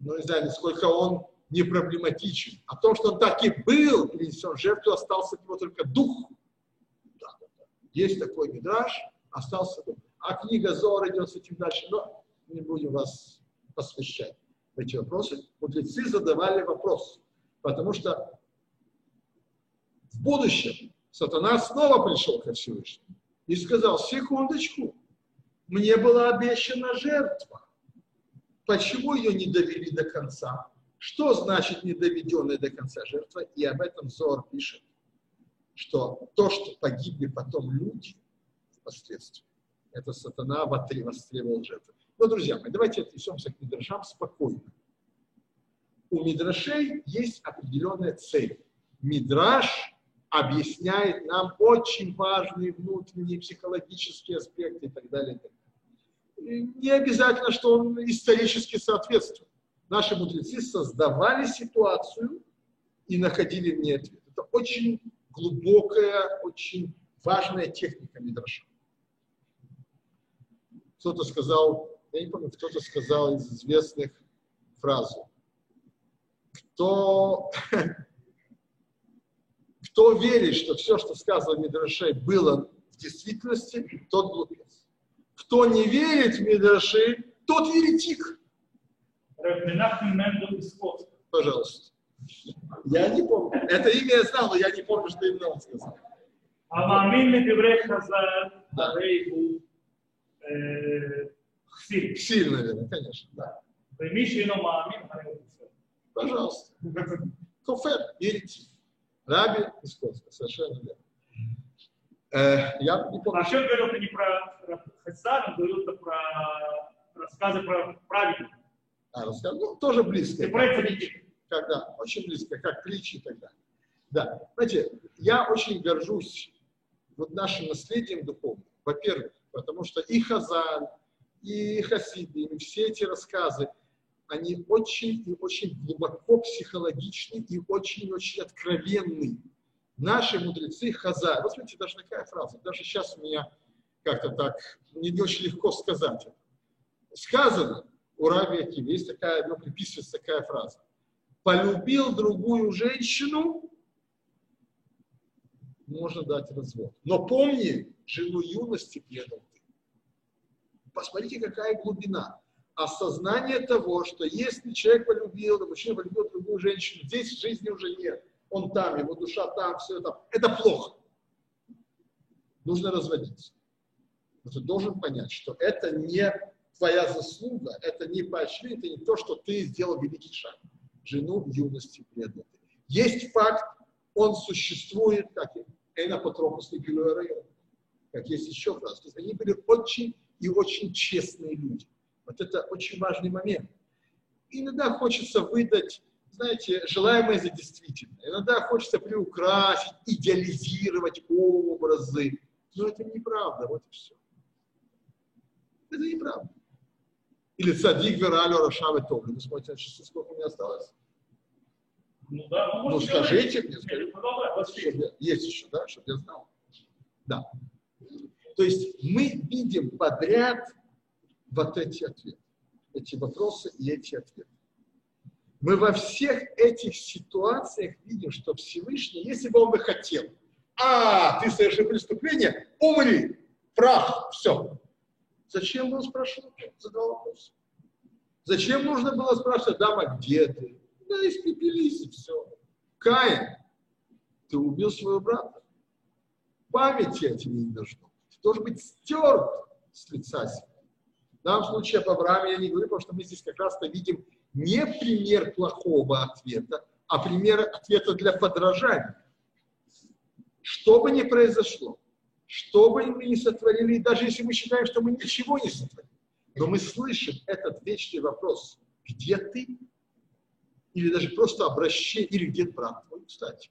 Speaker 1: ну, не знаю, насколько он не проблематичен, о том, что он так и был принесен жертву, остался от него только дух. Да, да, да. Есть такой мидраш, остался дух. А книга Зор идет с этим дальше, но не будем вас посвящать эти вопросы. Мудрецы задавали вопрос, потому что в будущем сатана снова пришел ко Всевышнему и сказал, секундочку, мне была обещана жертва. Почему ее не довели до конца? Что значит недоведенная до конца жертва? И об этом Зор пишет, что то, что погибли потом люди впоследствии, это сатана востребовал жертву. Но, друзья мои, давайте отнесемся к мидрашам спокойно. У мидрашей есть определенная цель. Мидраш объясняет нам очень важные внутренние психологические аспекты и так далее. И не обязательно, что он исторически соответствует. Наши мудрецы создавали ситуацию и находили в ней ответ. Это очень глубокая, очень важная техника мидраша. Кто-то сказал, я не помню, кто-то сказал из известных фразу. Кто, кто верит, что все, что сказано в Мидраше, было в действительности, тот глупец. Кто не верит в Мидраши, тот еретик.
Speaker 2: Равминахим Мендел Исков.
Speaker 1: Пожалуйста. Я не помню. Это имя я знал, но я не помню, что именно он сказал.
Speaker 2: Амамин Медеврей Хазар, Рейбу, Ксиль. Э,
Speaker 1: Ксиль, наверное, конечно, да.
Speaker 2: Мишино Маамин а
Speaker 1: Пожалуйста. Кофер, верите. Раби Исковска, совершенно верно. Э, я не помню.
Speaker 2: А еще говорил ты не про Хасар, он говорил про рассказы про праведников.
Speaker 1: А, рассказал. Ну, тоже близко.
Speaker 2: И про цадиков.
Speaker 1: Когда, очень близко, как притчи далее. Да, знаете, я очень горжусь вот нашим наследием духовным. Во-первых, потому что и Хазаль, и Хасиды, и все эти рассказы, они очень и очень глубоко психологичны и очень-очень откровенны. Наши мудрецы Хазаль, вот смотрите, даже такая фраза, даже сейчас у меня как-то так не, очень легко сказать это. Сказано у Раби Акива, есть такая, ну, приписывается такая фраза. Полюбил другую женщину, можно дать развод. Но помни, жену юности предал ты. Посмотрите, какая глубина. Осознание того, что если человек полюбил, мужчина полюбил другую женщину, здесь жизни уже нет. Он там, его душа там, все это. Это плохо. Нужно разводиться. Но ты должен понять, что это не твоя заслуга, это не поощрение, это не то, что ты сделал великий шаг. Жену в юности предал. Есть факт, он существует, как энапотропус район. Как есть еще фраза. То есть они были очень и очень честные люди. Вот это очень важный момент. Иногда хочется выдать, знаете, желаемое за действительное. Иногда хочется приукрасить, идеализировать образы. Но это неправда, вот и все. Это неправда. Или садик вералю рашавы товли. Вы смотрите, сколько у меня осталось?
Speaker 2: Ну да, ну,
Speaker 1: Ну скажите мне, скажите. я- есть еще, да, чтобы я знал. Да. То есть мы видим подряд вот эти ответы, эти вопросы и эти ответы. Мы во всех этих ситуациях видим, что Всевышний, если бы он бы хотел, а, ты совершил преступление, умри, прах, все. Зачем был спрашивать? Задал вопрос. Зачем нужно было спрашивать, дама, где ты? Да, испепелись и все. Каин, ты убил своего брата. Памяти о тебе не должно. Ты должен быть стерт с лица земли. В данном случае об Аврааме я не говорю, потому что мы здесь как раз-то видим не пример плохого ответа, а пример ответа для подражания. Что бы ни произошло, что бы мы ни сотворили, даже если мы считаем, что мы ничего не сотворили, но мы слышим этот вечный вопрос, где ты? Или даже просто обращение, или где брат твой, кстати.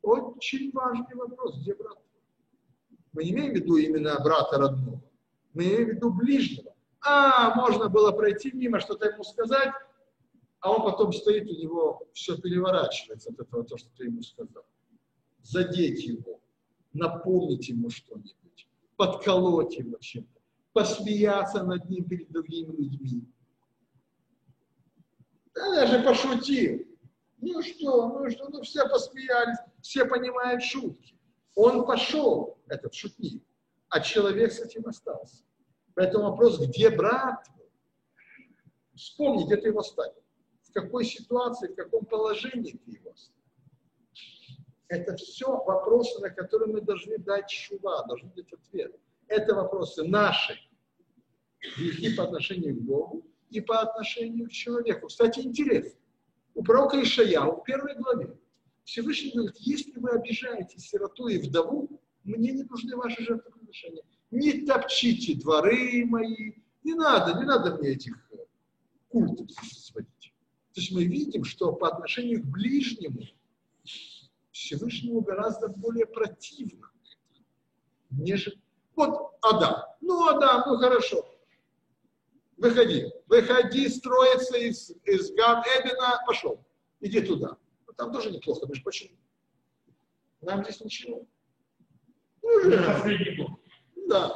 Speaker 1: Очень важный вопрос, где брат твой? Мы не имеем в виду именно брата родного, мы имеем в виду ближнего. А, можно было пройти мимо, что-то ему сказать, а он потом стоит, у него все переворачивается от этого, то, что ты ему сказал. Задеть его, напомнить ему что-нибудь, подколоть его чем-то, посмеяться над ним перед другими людьми. Да, я же пошутил. Ну что, ну что, ну все посмеялись, все понимают шутки. Он пошел, этот шутник, а человек с этим остался. Поэтому вопрос, где брат? Вспомни, где ты его ставил какой ситуации, в каком положении ты его оставил. Это все вопросы, на которые мы должны дать шува, должны дать ответ. Это вопросы наши, грехи по отношению к Богу и по отношению к человеку. Кстати, интересно. У пророка Ишаяу в первой главе Всевышний говорит, если вы обижаете сироту и вдову, мне не нужны ваши жертвоприношения. Не топчите дворы мои, не надо, не надо мне этих э, культов сводить. То есть мы видим, что по отношению к ближнему Всевышнему гораздо более противно, нежели... Вот Адам. Ну, Адам, ну хорошо. Выходи. Выходи строиться из, из Ган Эдена. Пошел. Иди туда. Ну, там тоже неплохо, между почему? Нам здесь ничего. Ну, уже. Да.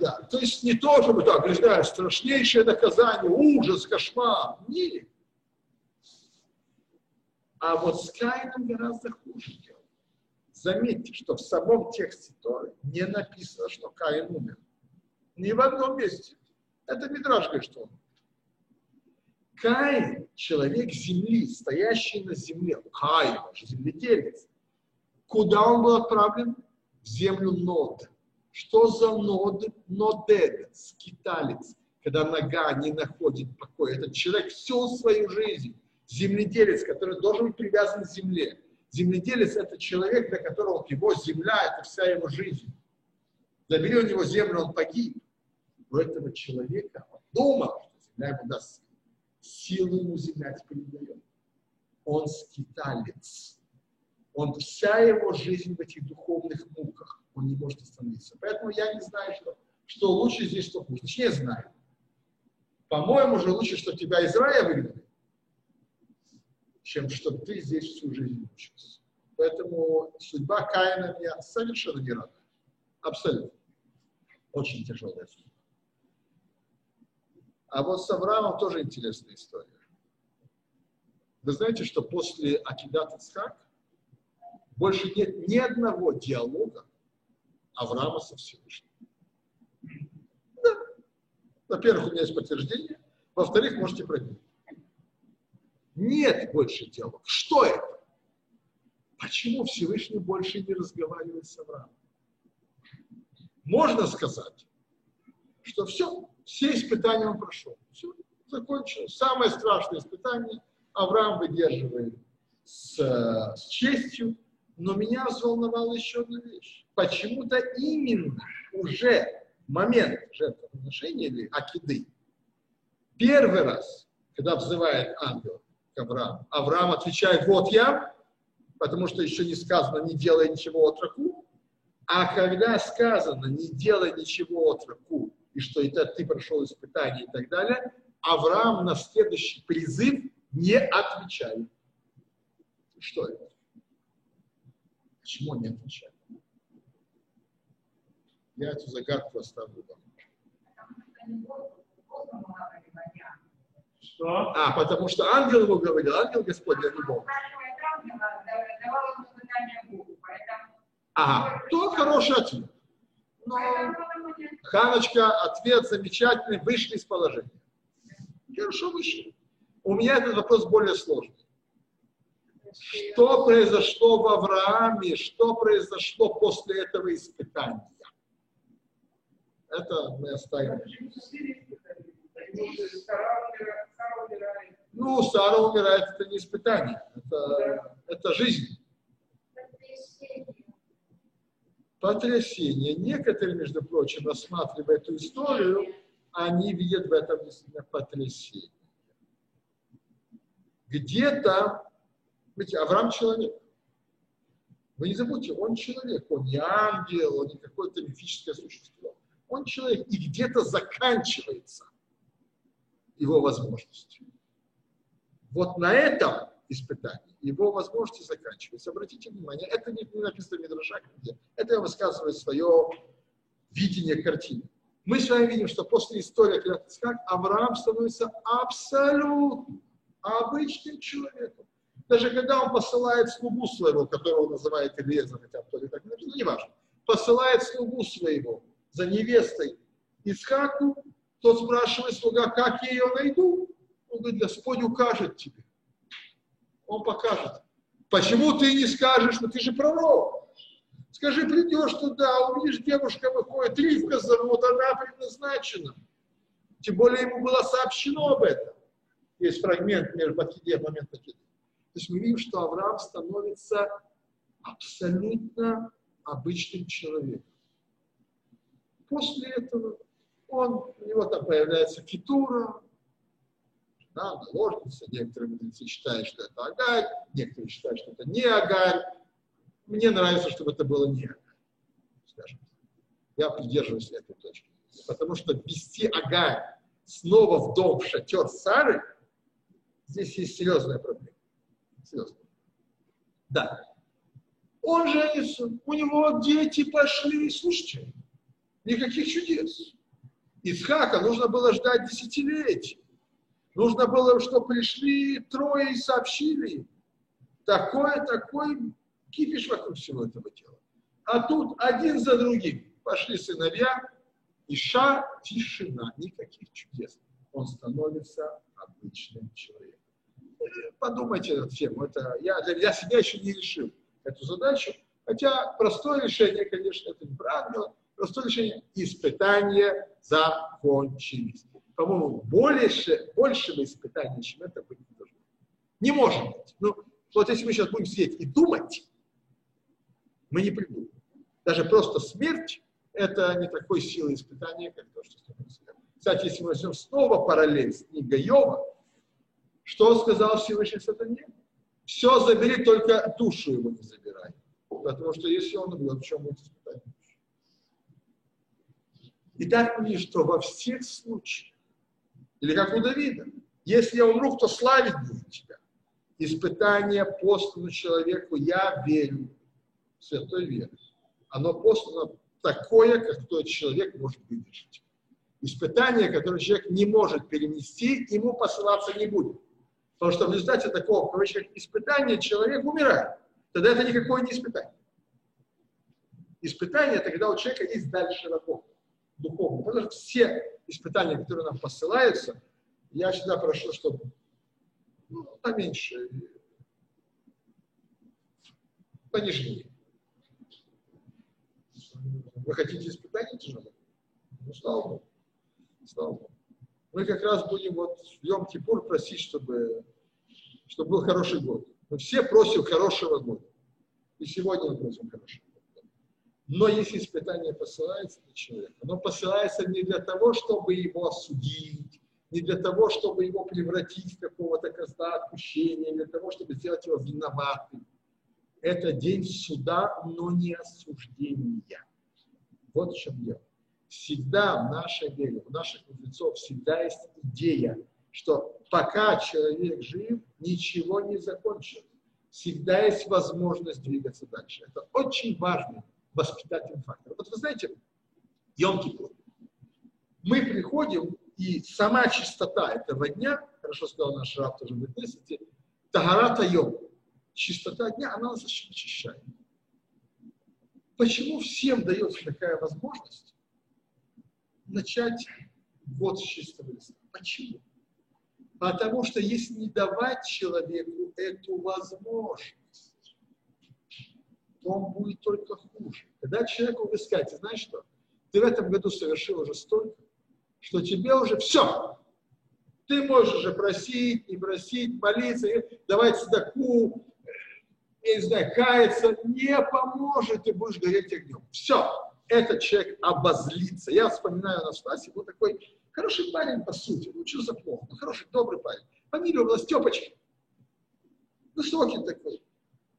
Speaker 1: да. То есть не то, чтобы так, не знаю, страшнейшее наказание, ужас, кошмар. Нет. А вот с Каином гораздо хуже дело. Заметьте, что в самом тексте Торы не написано, что Каин умер. Ни в одном месте. Это Мидраж что он Каин – человек земли, стоящий на земле. Каин, земледелец. Куда он был отправлен? В землю Нод. Что за нод? Нодедец, скиталец, когда нога не находит покоя. Этот человек всю свою жизнь, земледелец, который должен быть привязан к земле. Земледелец – это человек, для которого его земля – это вся его жизнь. Забери у него землю, он погиб. У этого человека он думал, что земля ему даст силу ему земля теперь не дает. Он скиталец. Он вся его жизнь в этих духовных муках он не может остановиться. Поэтому я не знаю, что, что лучше здесь, что хуже. Точнее, знаю. По-моему, же лучше, что тебя из рая выгнали, чем чтобы ты здесь всю жизнь мучился. Поэтому судьба Каина меня совершенно не радует. Абсолютно. Очень тяжелая судьба. А вот с Авраамом тоже интересная история. Вы знаете, что после Акидат Ицхак больше нет ни одного диалога Авраама со Всевышним. Да. Во-первых, у меня есть подтверждение. Во-вторых, можете проверить. Нет больше диалога. Что это? Почему Всевышний больше не разговаривает с Авраамом? Можно сказать, что все, все испытания он прошел. Все, закончилось. Самое страшное испытание Авраам выдерживает с, с честью, но меня взволновала еще одна вещь. Почему-то именно уже момент жертвоприношения или акиды, первый раз, когда взывает ангел к Аврааму, Авраам отвечает, вот я, потому что еще не сказано, не делай ничего отроку, а когда сказано, не делай ничего отроку, и что это ты прошел испытание и так далее, Авраам на следующий призыв не отвечает. Что это? Почему не отвечает? Я эту загадку оставлю вам. А, потому что ангел ему говорил, ангел Господь, а не Бог. Ага, то хороший ответ. Но, Ханочка, ответ замечательный, вышли из положения. Хорошо вышли. У меня этот вопрос более сложный. Что произошло в Аврааме, что произошло после этого испытания? это мы оставим. Ну, Сара умирает, это не испытание, это, это жизнь. Потрясение. Некоторые, между прочим, рассматривая эту историю, они видят в этом действительно потрясение. Где-то, ведь Авраам человек. Вы не забудьте, он человек, он не ангел, он не какое-то мифическое существо. Он человек, и где-то заканчивается его возможности. Вот на этом испытании его возможности заканчиваются. Обратите внимание, это не, написано в Мидрашах где. Это я высказываю свое видение картины. Мы с вами видим, что после истории как Авраам становится абсолютно обычным человеком. Даже когда он посылает слугу своего, которого называет Элиезом, хотя кто ли так не важно, посылает слугу своего за невестой Исхаку, тот спрашивает слуга, как я ее найду? Он говорит, Господь укажет тебе. Он покажет. Почему ты не скажешь, но ты же пророк? Скажи, придешь туда, увидишь, девушка выходит, Ривка зовут, она предназначена. Тем более ему было сообщено об этом. Есть фрагмент между Бакиде, момент Бакиде. То есть мы видим, что Авраам становится абсолютно обычным человеком. После этого он, у него там появляется фитура, да, наложница, некоторые мудрецы считают, что это Агарь, некоторые считают, что это не Агарь. Мне нравится, чтобы это было не Агарь, скажем Я придерживаюсь этой точки. Потому что ввести Агарь снова в дом, в шатер Сары, здесь есть серьезная проблема. Серьезная. Да. Он женится, у него дети пошли, слушайте, никаких чудес. Исхака нужно было ждать десятилетий. Нужно было, чтобы пришли трое и сообщили. Такой, такой кипиш вокруг всего этого дела. А тут один за другим пошли сыновья, и ша, тишина, никаких чудес. Он становится обычным человеком. Подумайте над тему. Это я для себя еще не решил эту задачу. Хотя простое решение, конечно, это не правило. Решение – испытания закончились по-моему, больше, большего испытания, чем это быть не должно. Не может быть. Ну, вот если мы сейчас будем сидеть и думать, мы не придумаем. Даже просто смерть – это не такой силы испытания, как то, что сказано. Кстати, если мы возьмем снова параллель с книгой Йова, что сказал Всевышний Сатане? Все забери, только душу его не забирай. Потому что если он убьет, в чем будет? И так видим, что во всех случаях или как у Давида. Если я умру, кто славить будет тебя? Испытание послано человеку, я верю, святой веры. Оно послано такое, как тот человек может выдержать. Испытание, которое человек не может перенести, ему посылаться не будет. Потому что в результате такого короче, испытания человек умирает. Тогда это никакое не испытание. Испытание – это когда у человека есть дальше работа духовно. Потому что все испытания, которые нам посылаются, я всегда прошу, чтобы ну, поменьше, понежнее. Вы хотите испытаний тяжелых? Ну, слава Богу. Слава Богу. Мы как раз будем вот в Йом Кипур просить, чтобы, чтобы был хороший год. Мы все просим хорошего года. И сегодня мы просим хорошего. Но если испытание посылается на человека, оно посылается не для того, чтобы его осудить, не для того, чтобы его превратить в какого-то козла отпущения, не для того, чтобы сделать его виноватым. Это день суда, но не осуждения. Вот в чем дело. Всегда в нашей вере, у наших мудрецов всегда есть идея, что пока человек жив, ничего не закончено. Всегда есть возможность двигаться дальше. Это очень важно воспитательный фактор. Вот вы знаете, Йом-Кипур. Мы приходим, и сама чистота этого дня, хорошо сказал наш раб тоже в Этнесите, Тагарата Йом, чистота дня, она нас очищает. Почему всем дается такая возможность начать год с чистого листа? Почему? Потому что если не давать человеку эту возможность, то он будет только хуже. Когда человеку вы скажете, знаешь что, ты в этом году совершил уже столько, что тебе уже все. Ты можешь уже просить, не просить, молиться, давать садаку, я не знаю, каяться, не поможет, ты будешь гореть огнем. Все, этот человек обозлится. Я вспоминаю на классе, был такой хороший парень, по сути, ну что за плохо, ну, хороший, добрый парень. Фамилия у была Степочкин. Высокий такой.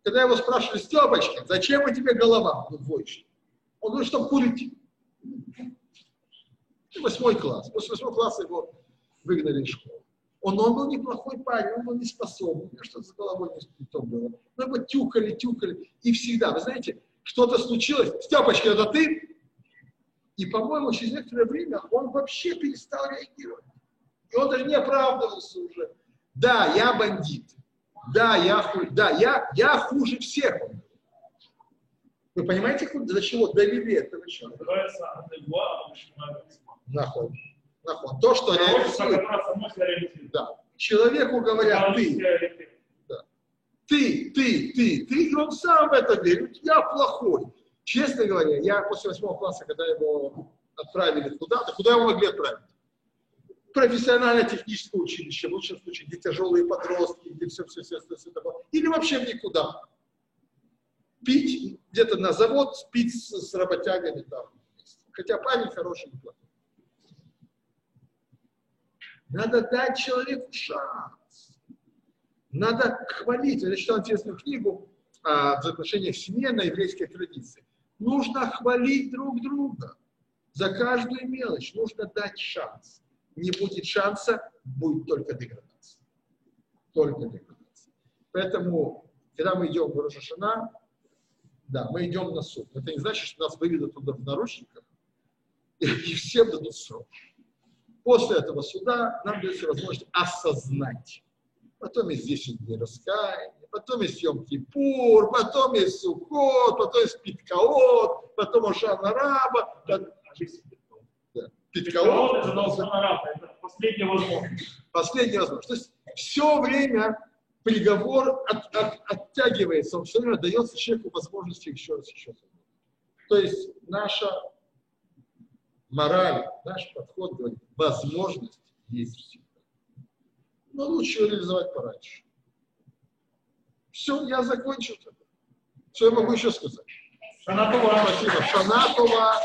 Speaker 1: Когда его спрашивали, Степочкин, зачем у тебя голова? Ну, двоечник. Он говорит, что курить. Восьмой класс. После восьмого класса его выгнали из школы. Он, он был неплохой парень, он был неспособный, что-то с головой не то было. Но его тюкали, тюкали. И всегда, вы знаете, что-то случилось. Степочка, это ты? И, по-моему, через некоторое время он вообще перестал реагировать. И он даже не оправдывался уже. Да, я бандит. Да, я, хуже, да, я, я хуже всех. Вы понимаете, до чего довели человека?
Speaker 2: Называется Андегуа,
Speaker 1: Нахуй. Нахуй. То, что реализует. Да. Человеку говорят, ты, да. ты, ты, ты, ты, и он сам в это верит, я плохой. Честно говоря, я после восьмого класса, когда его отправили куда-то, куда его могли отправить? Профессиональное техническое училище, в лучшем случае, где тяжелые подростки, где все, все, все, все, все такое. Или вообще в никуда. Пить где-то на завод, пить с, с работягами там. Хотя парень хороший, неплохой. Надо дать человеку шанс. Надо хвалить. Я читал интересную книгу а, в отношениях семьи на еврейской традиции. Нужно хвалить друг друга за каждую мелочь. Нужно дать шанс. Не будет шанса, будет только деградация. Только деградация. Поэтому, когда мы идем в Рожашана, да, мы идем на суд. Это не значит, что нас выведут туда в наручниках и, и всем дадут срок. После этого суда нам дается возможность осознать. Потом есть 10 дней раскаяния, потом есть Йом Кипур, потом есть Сухот, потом есть Питкаот, потом Ошана Раба. Да.
Speaker 2: Питкаот это это последняя возможность.
Speaker 1: Последняя возможность. То есть все время приговор от, от, оттягивается, он все время дается человеку возможности еще раз, еще раз. То есть наша мораль, наш подход говорит, возможность есть всегда. Но лучше ее реализовать пораньше. Все, я закончил. Что я могу еще сказать?
Speaker 2: Шанатова.
Speaker 1: Спасибо. Шанатова.